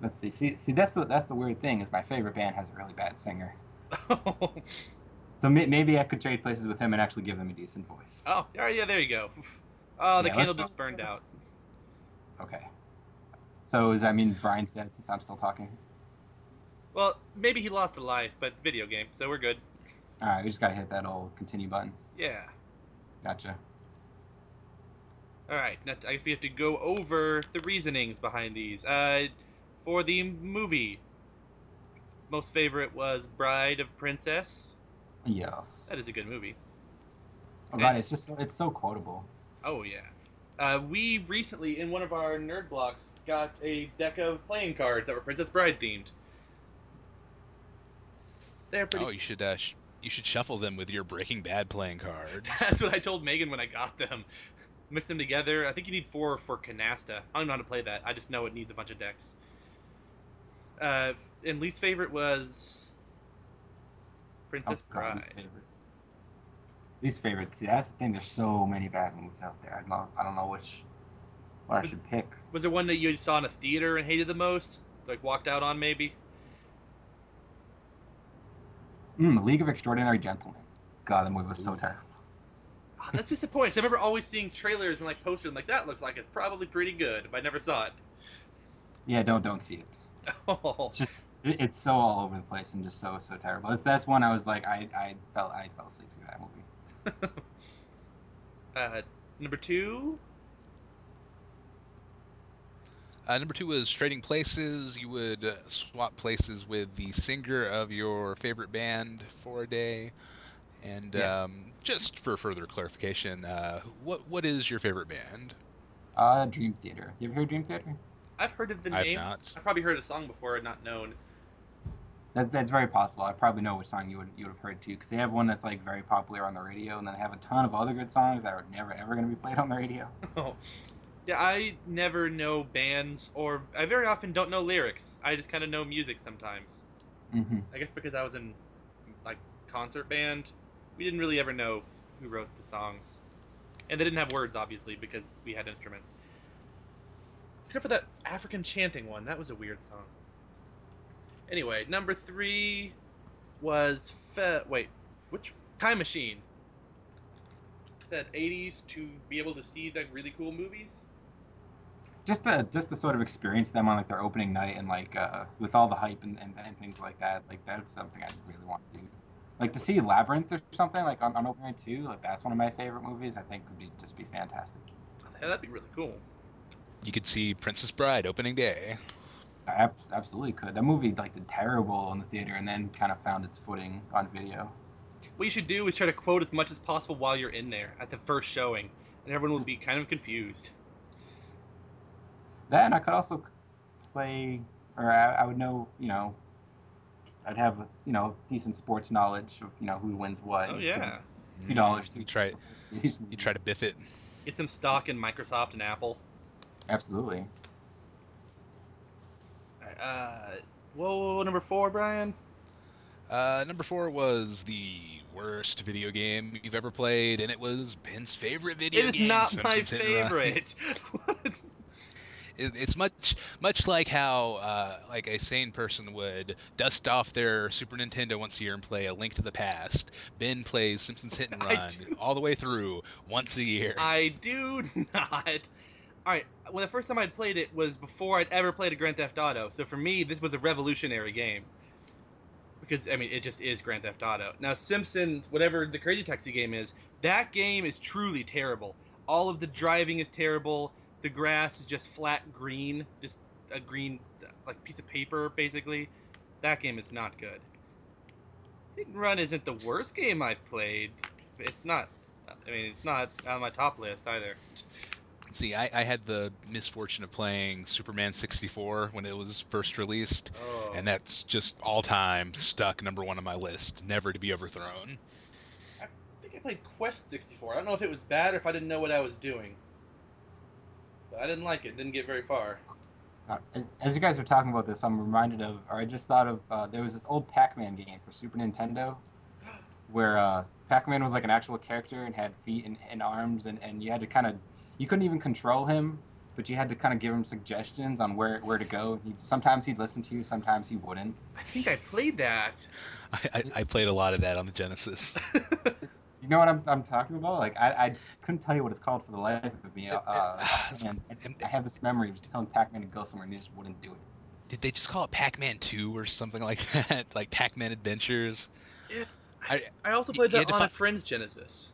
let's see. See, see, that's the that's the weird thing is my favorite band has a really bad singer. So may, maybe I could trade places with him and actually give them a decent voice. Oh yeah, yeah. There you go. Oh, the Yeah, candle just burned out. Okay. So does that mean Brian's dead since I'm still talking? Well, maybe he lost a life, but video game, so we're good. All right, we just gotta hit that old continue button. Yeah. Gotcha. All right. Now I guess we have to go over the reasonings behind these. Uh, for the movie, most favorite was Bride of Princess. Yes. That is a good movie. Oh god, it's just it's so quotable. Oh yeah. Uh, we recently, in one of our nerd blocks, got a deck of playing cards that were Princess Bride themed. They're pretty. Oh, you should uh, sh- you should shuffle them with your Breaking Bad playing cards. That's what I told Megan when I got them. Mix them together. I think you need four for Canasta. I don't know how to play that. I just know it needs a bunch of decks. Uh, and least favorite was Princess Oh, God, least Bride. Least favorite. See, that's the thing. There's so many bad movies out there. I don't know. I don't know which what I should pick. Was there one that you saw in a theater and hated the most? Like walked out on maybe? Mm, League of Extraordinary Gentlemen. God, the movie was so terrible. Ah, that's disappointing. I remember always seeing trailers and like posters and like that looks like it's probably pretty good, but I never saw it. Yeah, don't don't see it. Oh, It's just it, it's so all over the place and just so so terrible. That's that's one I was like I I felt I fell asleep through that movie. uh, number two. Uh, number two was trading places. You would uh, swap places with the singer of your favorite band for a day. And Yeah. um, just for further clarification, uh, what what is your favorite band? Uh, Dream Theater. You ever heard Dream Theater? I've heard of the name. I've name. not. I've probably heard a song before and not known. That's that's very possible. I probably know which song you would you would have heard too, because they have one that's like very popular on the radio, and then they have a ton of other good songs that are never ever going to be played on the radio. Oh. Yeah, I never know bands, or I very often don't know lyrics. I just kind of know music sometimes. hmm I guess because I was in like concert band, we didn't really ever know who wrote the songs, and they didn't have words obviously because we had instruments. Except for that African chanting one, that was a weird song. Anyway, number three was fe- wait, which Time Machine? That '80s to be able to see like really cool movies. Just to just to sort of experience them on like their opening night and like uh, with all the hype and, and, and things like that. Like that's something I really want to do. Like to see Labyrinth or something like on, on opening night too. Like that's one of my favorite movies. I think would be just be fantastic. Yeah, that'd be really cool. You could see Princess Bride opening day. I ab- absolutely could. That movie like did terrible in the theater, and then kind of found its footing on video. What you should do is try to quote as much as possible while you're in there at the first showing, and everyone will be kind of confused. Then I could also play, or I, I would know, you know, I'd have you know decent sports knowledge of you know who wins what. Oh yeah, Few dollars You to- try. You try to biff it. get some stock in Microsoft and Apple. Absolutely. Uh, whoa, number four, Brian. Uh, number four was the worst video game you've ever played, and it was Ben's favorite video game. It is game. not my Simpsons favorite. It's much, much like how, uh, like a sane person would dust off their Super Nintendo once a year and play A Link to the Past. Ben plays Simpsons Hit and Run all the way through once a year. I do not. All right, well, the first time I'd played it was before I'd ever played a Grand Theft Auto. So for me, this was a revolutionary game. Because I mean, it just is Grand Theft Auto. Now, Simpsons, whatever the Crazy Taxi game is, that game is truly terrible. All of the driving is terrible. The grass is just flat green, just a green like piece of paper, basically. That game is not good. Hit and Run isn't the worst game I've played. It's not. I mean, it's not on my top list either. See, I, I had the misfortune of playing Superman 64 when it was first released, Oh. and that's just all time stuck number one on my list, never to be overthrown. I think I played Quest 64. I don't know if it was bad or if I didn't know what I was doing. But I didn't like it. Didn't get very far. Uh, as- as you guys were talking about this, I'm reminded of, or I just thought of, uh, there was this old Pac-Man game for Super Nintendo, where uh, Pac-Man was like an actual character and had feet and, and arms, and, and you had to kind of, you couldn't even control him, but you had to kind of give him suggestions on where where to go. He, sometimes he'd listen to you, sometimes he wouldn't. I think I played that. I, I, I played a lot of that on the Genesis. You know what I'm, I'm talking about? Like I, I couldn't tell you what it's called for the life of me. Uh, and I have this memory of telling Pac-Man to go somewhere and he just wouldn't do it. Did they just call it Pac-Man 2 or something like that? like Pac-Man Adventures? If, I- I, also played that on fi- a friend's Genesis.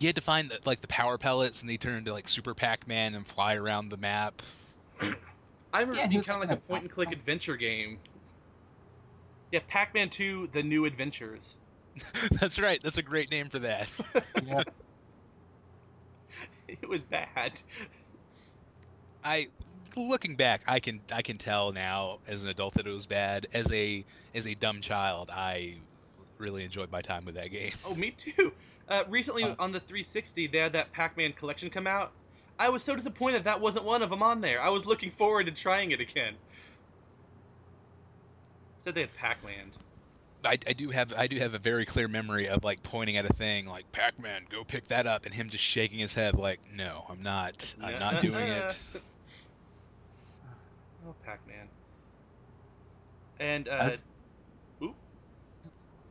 You had to find the, like the power pellets, and they turn into like Super Pac-Man and fly around the map. I remember Yeah, being kind of like like a a- point and click adventure game. Yeah, Pac-Man 2: The New Adventures. That's right. That's a great name for that. Yeah. It was bad. I looking back, I can I can tell now as an adult that it was bad. As a as a dumb child, I really enjoyed my time with that game. Oh, me too. Uh, recently Huh. on the 360, they had that Pac-Man collection come out. I was so disappointed that wasn't one of them on there. I was looking forward to trying it again. Said they had Pac-Man. I, I do have I do have a very clear memory of like pointing at a thing like Pac-Man, go pick that up, and him just shaking his head like, no, I'm not. I'm not doing it. oh, Pac-Man. And uh, I've-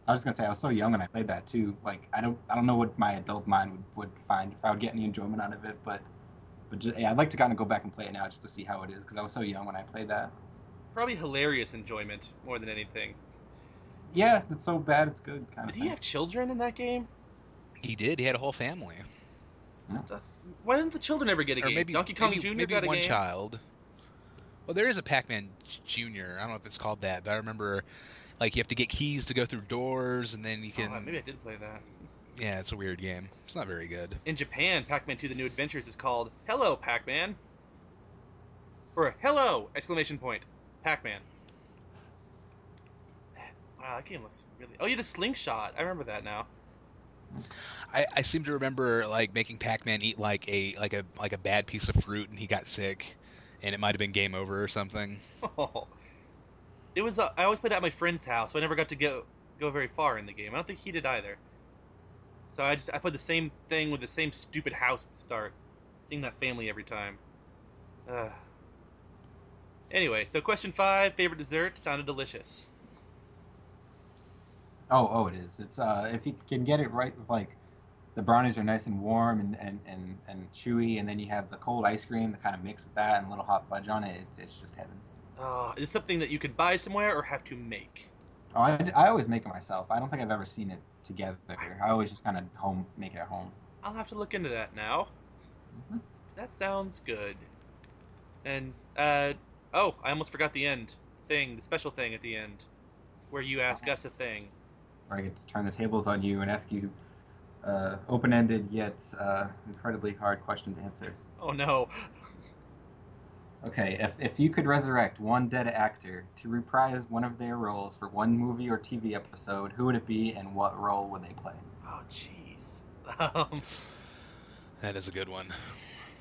I was gonna say I was so young when I played that too. Like I don't I don't know what my adult mind would, would find if I would get any enjoyment out of it, but but just, yeah, I'd like to kind of go back and play it now just to see how it is because I was so young when I played that. probably hilarious enjoyment more than anything. Yeah, it's so bad it's good kind of. Did he have children in that game? He did. He had a whole family. Why didn't the children ever get a or game? maybe Donkey Kong maybe, Jr. maybe got a one game. child. Well, there is a Pac-Man Junior. I don't know if it's called that, but I remember like you have to get keys to go through doors, and then you Oh, can. maybe I did play that. Yeah, it's a weird game. It's not very good. In Japan, Pac-Man 2: The New Adventures is called "Hello, Pac-Man," or "Hello!" exclamation point, Pac-Man. Wow, that game looks really. Oh, you had a slingshot. I remember that now. I, I seem to remember like making Pac-Man eat like a like a like a bad piece of fruit, and he got sick, and it might have been game over or something. it was. Uh, I always played at my friend's house, so I never got to go go very far in the game. I don't think he did either. So I just I played the same thing with the same stupid house to start, seeing that family every time. Ugh. Anyway, so question five: favorite dessert sounded delicious. Oh, oh, it is. It's uh, if you can get it right with like, the brownies are nice and warm and and and, and chewy, and then you have the cold ice cream that kind of mix with that and a little hot fudge on it. It's, it's just heaven. Uh, is something that you could buy somewhere or have to make? Oh, I, I always make it myself. I don't think I've ever seen it together. I always just kind of home make it at home. I'll have to look into that now. Mhm. That sounds good. And uh, oh, I almost forgot the end thing, the special thing at the end, where you ask us a thing. Where I get to turn the tables on you and ask you uh, open-ended yet uh, incredibly hard question to answer. Oh no. Okay, if, if you could resurrect one dead actor to reprise one of their roles for one movie or TV episode, who would it be and what role would they play? Oh jeez. Um, That is a good one.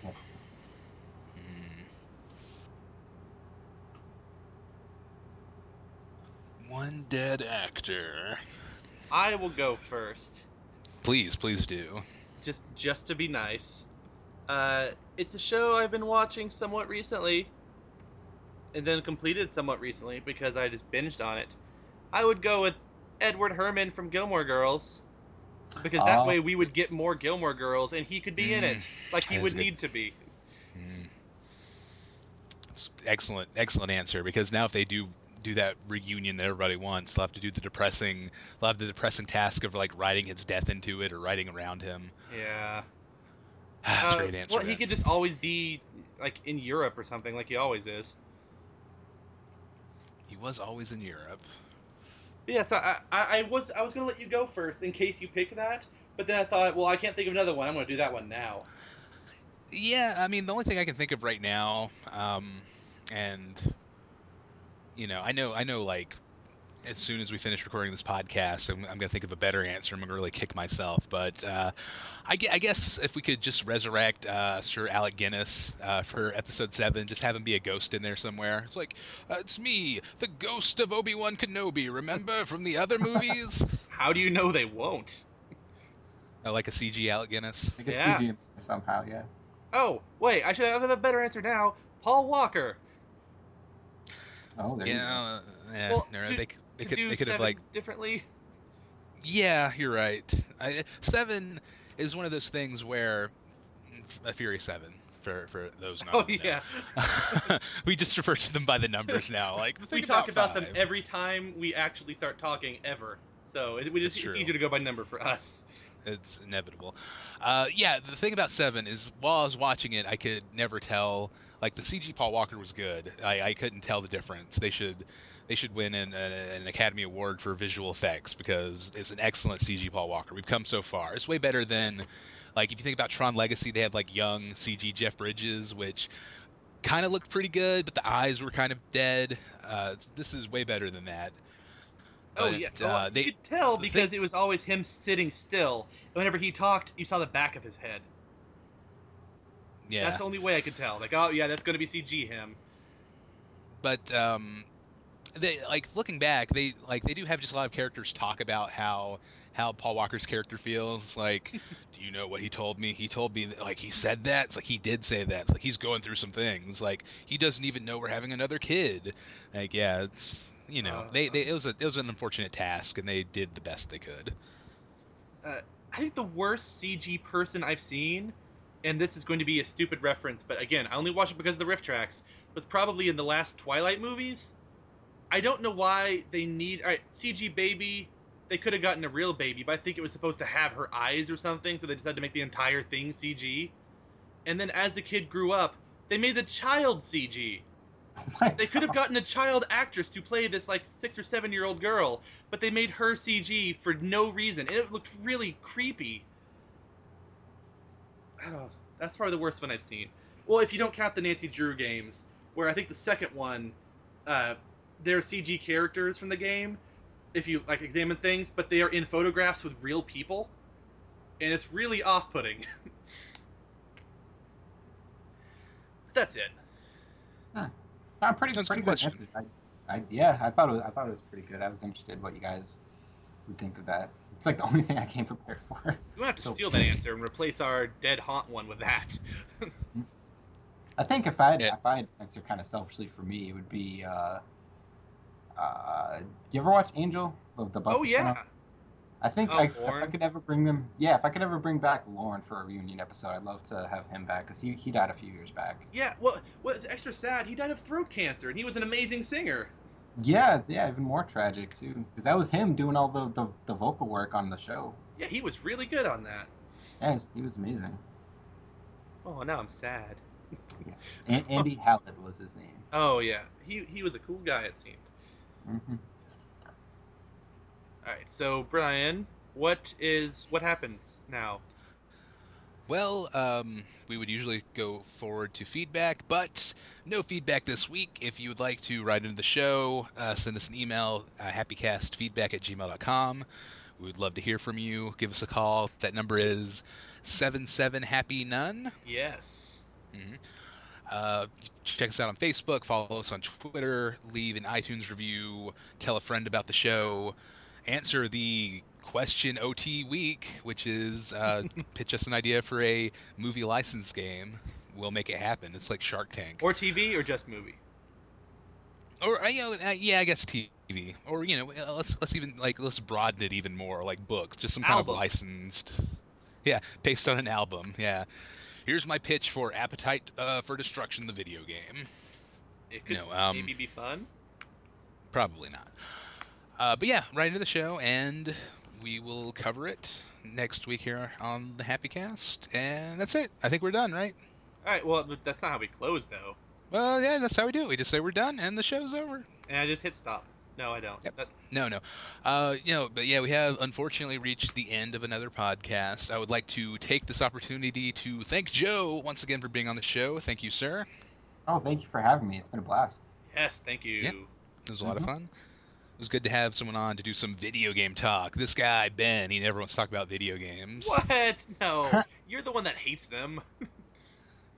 That's Hmm. One dead actor. I will go first, Please, please do. just just to be nice. Uh, it's a show I've been watching somewhat recently, and then completed somewhat recently because I just binged on it. I would go with Edward Herrmann from Gilmore Girls, because that Oh. way we would get more Gilmore Girls, and he could be in Mm, it like he would good. need to be. Hmm. It's excellent, excellent answer. Because now if they do do that reunion that everybody wants, they'll have to do the depressing, they'll have the depressing task of like writing his death into it or writing around him. Yeah. That's Uh, a great answer. Well, he could just always be like in Europe or something, like he always is. He was always in Europe. But yeah, so I, I, I was I was gonna let you go first in case you picked that, but then I thought, well, I can't think of another one. I'm gonna do that one now. Yeah, I mean, the only thing I can think of right now, um, and you know, I know, I know, like, as soon as we finish recording this podcast, I'm, I'm gonna think of a better answer. I'm gonna really kick myself, but uh, I, gue- I guess if we could just resurrect uh, Sir Alec Guinness uh, for episode seven, just have him be a ghost in there somewhere. It's like, uh, it's me, the ghost of Obi Wan Kenobi. Remember from the other movies? How do you know they won't? uh, like a CG Alec Guinness. I could Yeah. CG somehow, yeah. Oh, wait, I should have a better answer now. Paul Walker. Oh, there you go. Yeah, uh, yeah. Well, no, to- they to could, do they could have seven like differently. Yeah, you're right. I, seven is one of those things where a Fury Seven for for those. Not Oh yeah, we just refer to them by the numbers now. Like we talk about them every time we actually start talking ever. So it, we just, That's it's easier to go by number for us. It's inevitable. Uh, yeah, the thing about Seven is while I was watching it, I could never tell. Like the CG Paul Walker was good. I, I couldn't tell the difference. They should they should win an, an Academy Award for visual effects because it's an excellent CG Paul Walker. We've come so far. It's way better than like if you think about Tron Legacy, they had like young CG Jeff Bridges, which kind of looked pretty good, but the eyes were kind of dead. Uh, this is way better than that. Oh But, yeah, uh, well, they- you could tell thing- because it was always him sitting still. And whenever he talked, you saw the back of his head. Yeah. That's the only way I could tell. Like, oh yeah, that's going to be CG him. but um they like looking back they like they do have just a lot of characters talk about how how paul walker's character feels like do you know what he told me? He told me that, like he said that? It's like he did say that. It's like he's going through some things. Like he doesn't even know we're having another kid. Like yeah it's you know they, they it was a it was an unfortunate task and they did the best they could. Uh, I think the worst CG person I've seen, and this is going to be a stupid reference, but again, I only watched it because of the RiffTrax, was probably in the last Twilight movies. I don't know why they need. Alright, CG baby, they could have gotten a real baby, but I think it was supposed to have her eyes or something, so they decided to make the entire thing CG. And then as the kid grew up, they made the child CG. They could have gotten a child actress to play this like six or seven year old girl, but they made her CG for no reason, and it looked really creepy. I don't. That's probably the worst one I've seen. Well, if you don't count the Nancy Drew games, where I think the second one, uh, they're CG characters from the game, if you like examine things, but they are in photographs with real people, and it's really off putting. That's it. I'm pretty That's pretty good good I, I, yeah, I thought it was, I thought it was pretty good. I was interested what you guys would think of that. It's like the only thing I came prepared for. You might have to So- steal that answer and replace our dead haunt one with that. I think if I would Yeah. if I would answer kind of selfishly for me, it would be. Uh, uh, you ever watch Angel? The, the oh yeah. spin-off? I think Oh, I, if I could ever bring them, yeah, if I could ever bring back Lorne for a reunion episode, I'd love to have him back because he, he died a few years back. Yeah, well, what's extra sad, he died of throat cancer, and he was an amazing singer. Yeah, it's, yeah, even more tragic too, because that was him doing all the, the, the vocal work on the show. Yeah, he was really good on that. Yeah, he was- amazing. Oh, now I'm sad. An- Andy Hallett was his name. Oh yeah, he he was a cool guy. It seemed. Hmm All right, so Brian, what is what happens now? Well, um, we would usually go forward to feedback, but no feedback this week. If you would like to write into the show, uh, send us an email, uh, happycastfeedback at gmail.com. We would love to hear from you. Give us a call. That number is 77 Happy None. Yes. hmm Uh, check us out on Facebook, follow us on Twitter, leave an iTunes review, tell a friend about the show, answer the question OT week, which is uh, pitch us an idea for a movie license game. We'll make it happen. It's like Shark Tank. Or TV or just movie. Or uh, you know, uh, yeah, I guess TV. Or you know, uh, let's let's even like let's broaden it even more, like books, just some kind Album. of licensed. Yeah, based on an album. Yeah. Here's my pitch for Appetite uh, for Destruction, the video game. It could No, um, maybe be fun. Probably not. Uh, but yeah, write into the show, and we will cover it next week here on the Happy Cast, and that's it. I think we're done, right? All right. Well, that's not how we close though. Well, yeah, that's how we do it. We just say we're done, and the show's over. And I just hit stop. No, I don't. Yep. That- No, no. Uh, you know, but yeah, we have unfortunately reached the end of another podcast. I would like to take this opportunity to thank Joe once again for being on the show. Thank you, sir. Oh, thank you for having me. It's been a blast. yes, thank you. Yep. It was a lot of Mhm. fun. It was good to have someone on to do some video game talk. This guy, Ben, he never wants to talk about video games. What? No, you're the one that hates them.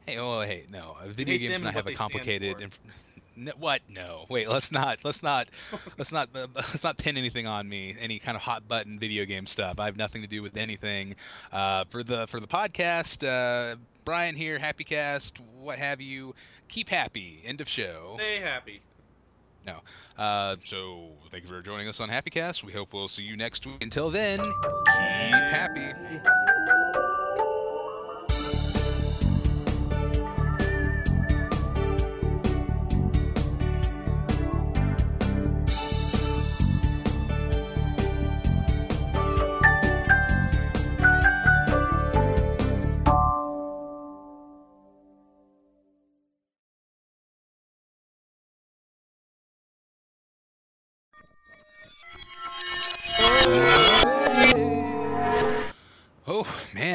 Hey, oh, hey, no. uh, Video hate games them do not have a complicated. Inf- N- what? No. Wait. Let's not. Let's not. let's not. Uh, let's not pin anything on me. Any kind of hot button video game stuff. I have nothing to do with anything. Uh, for the for the podcast, uh, Brian here, Happy Cast, what have you. Keep happy. End of show. Stay happy. No. Uh, so thank you for joining us on Happy Cast. We hope we'll see you next week. Until then, keep happy.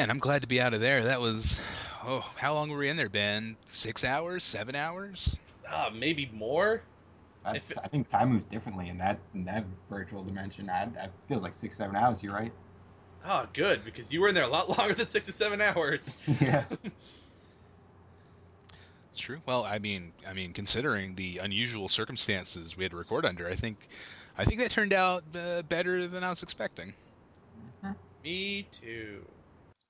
Man, I'm glad to be out of there. That was. Oh, how long were we in there, Ben? Six hours? Seven hours? Ah, maybe more. I, If it- I think time moves differently in that in that virtual dimension. I, I feels like six seven hours. You're right. Oh, good because you were in there a lot longer than six to seven hours. yeah. It's true. Well, I mean, I mean, considering the unusual circumstances we had to record under, I think, I think that turned out uh, better than I was expecting. Me too.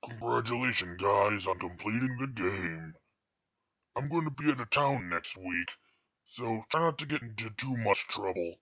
Congratulations, guys, on completing the game. I'm going to be out of town next week, so try not to get into too much trouble.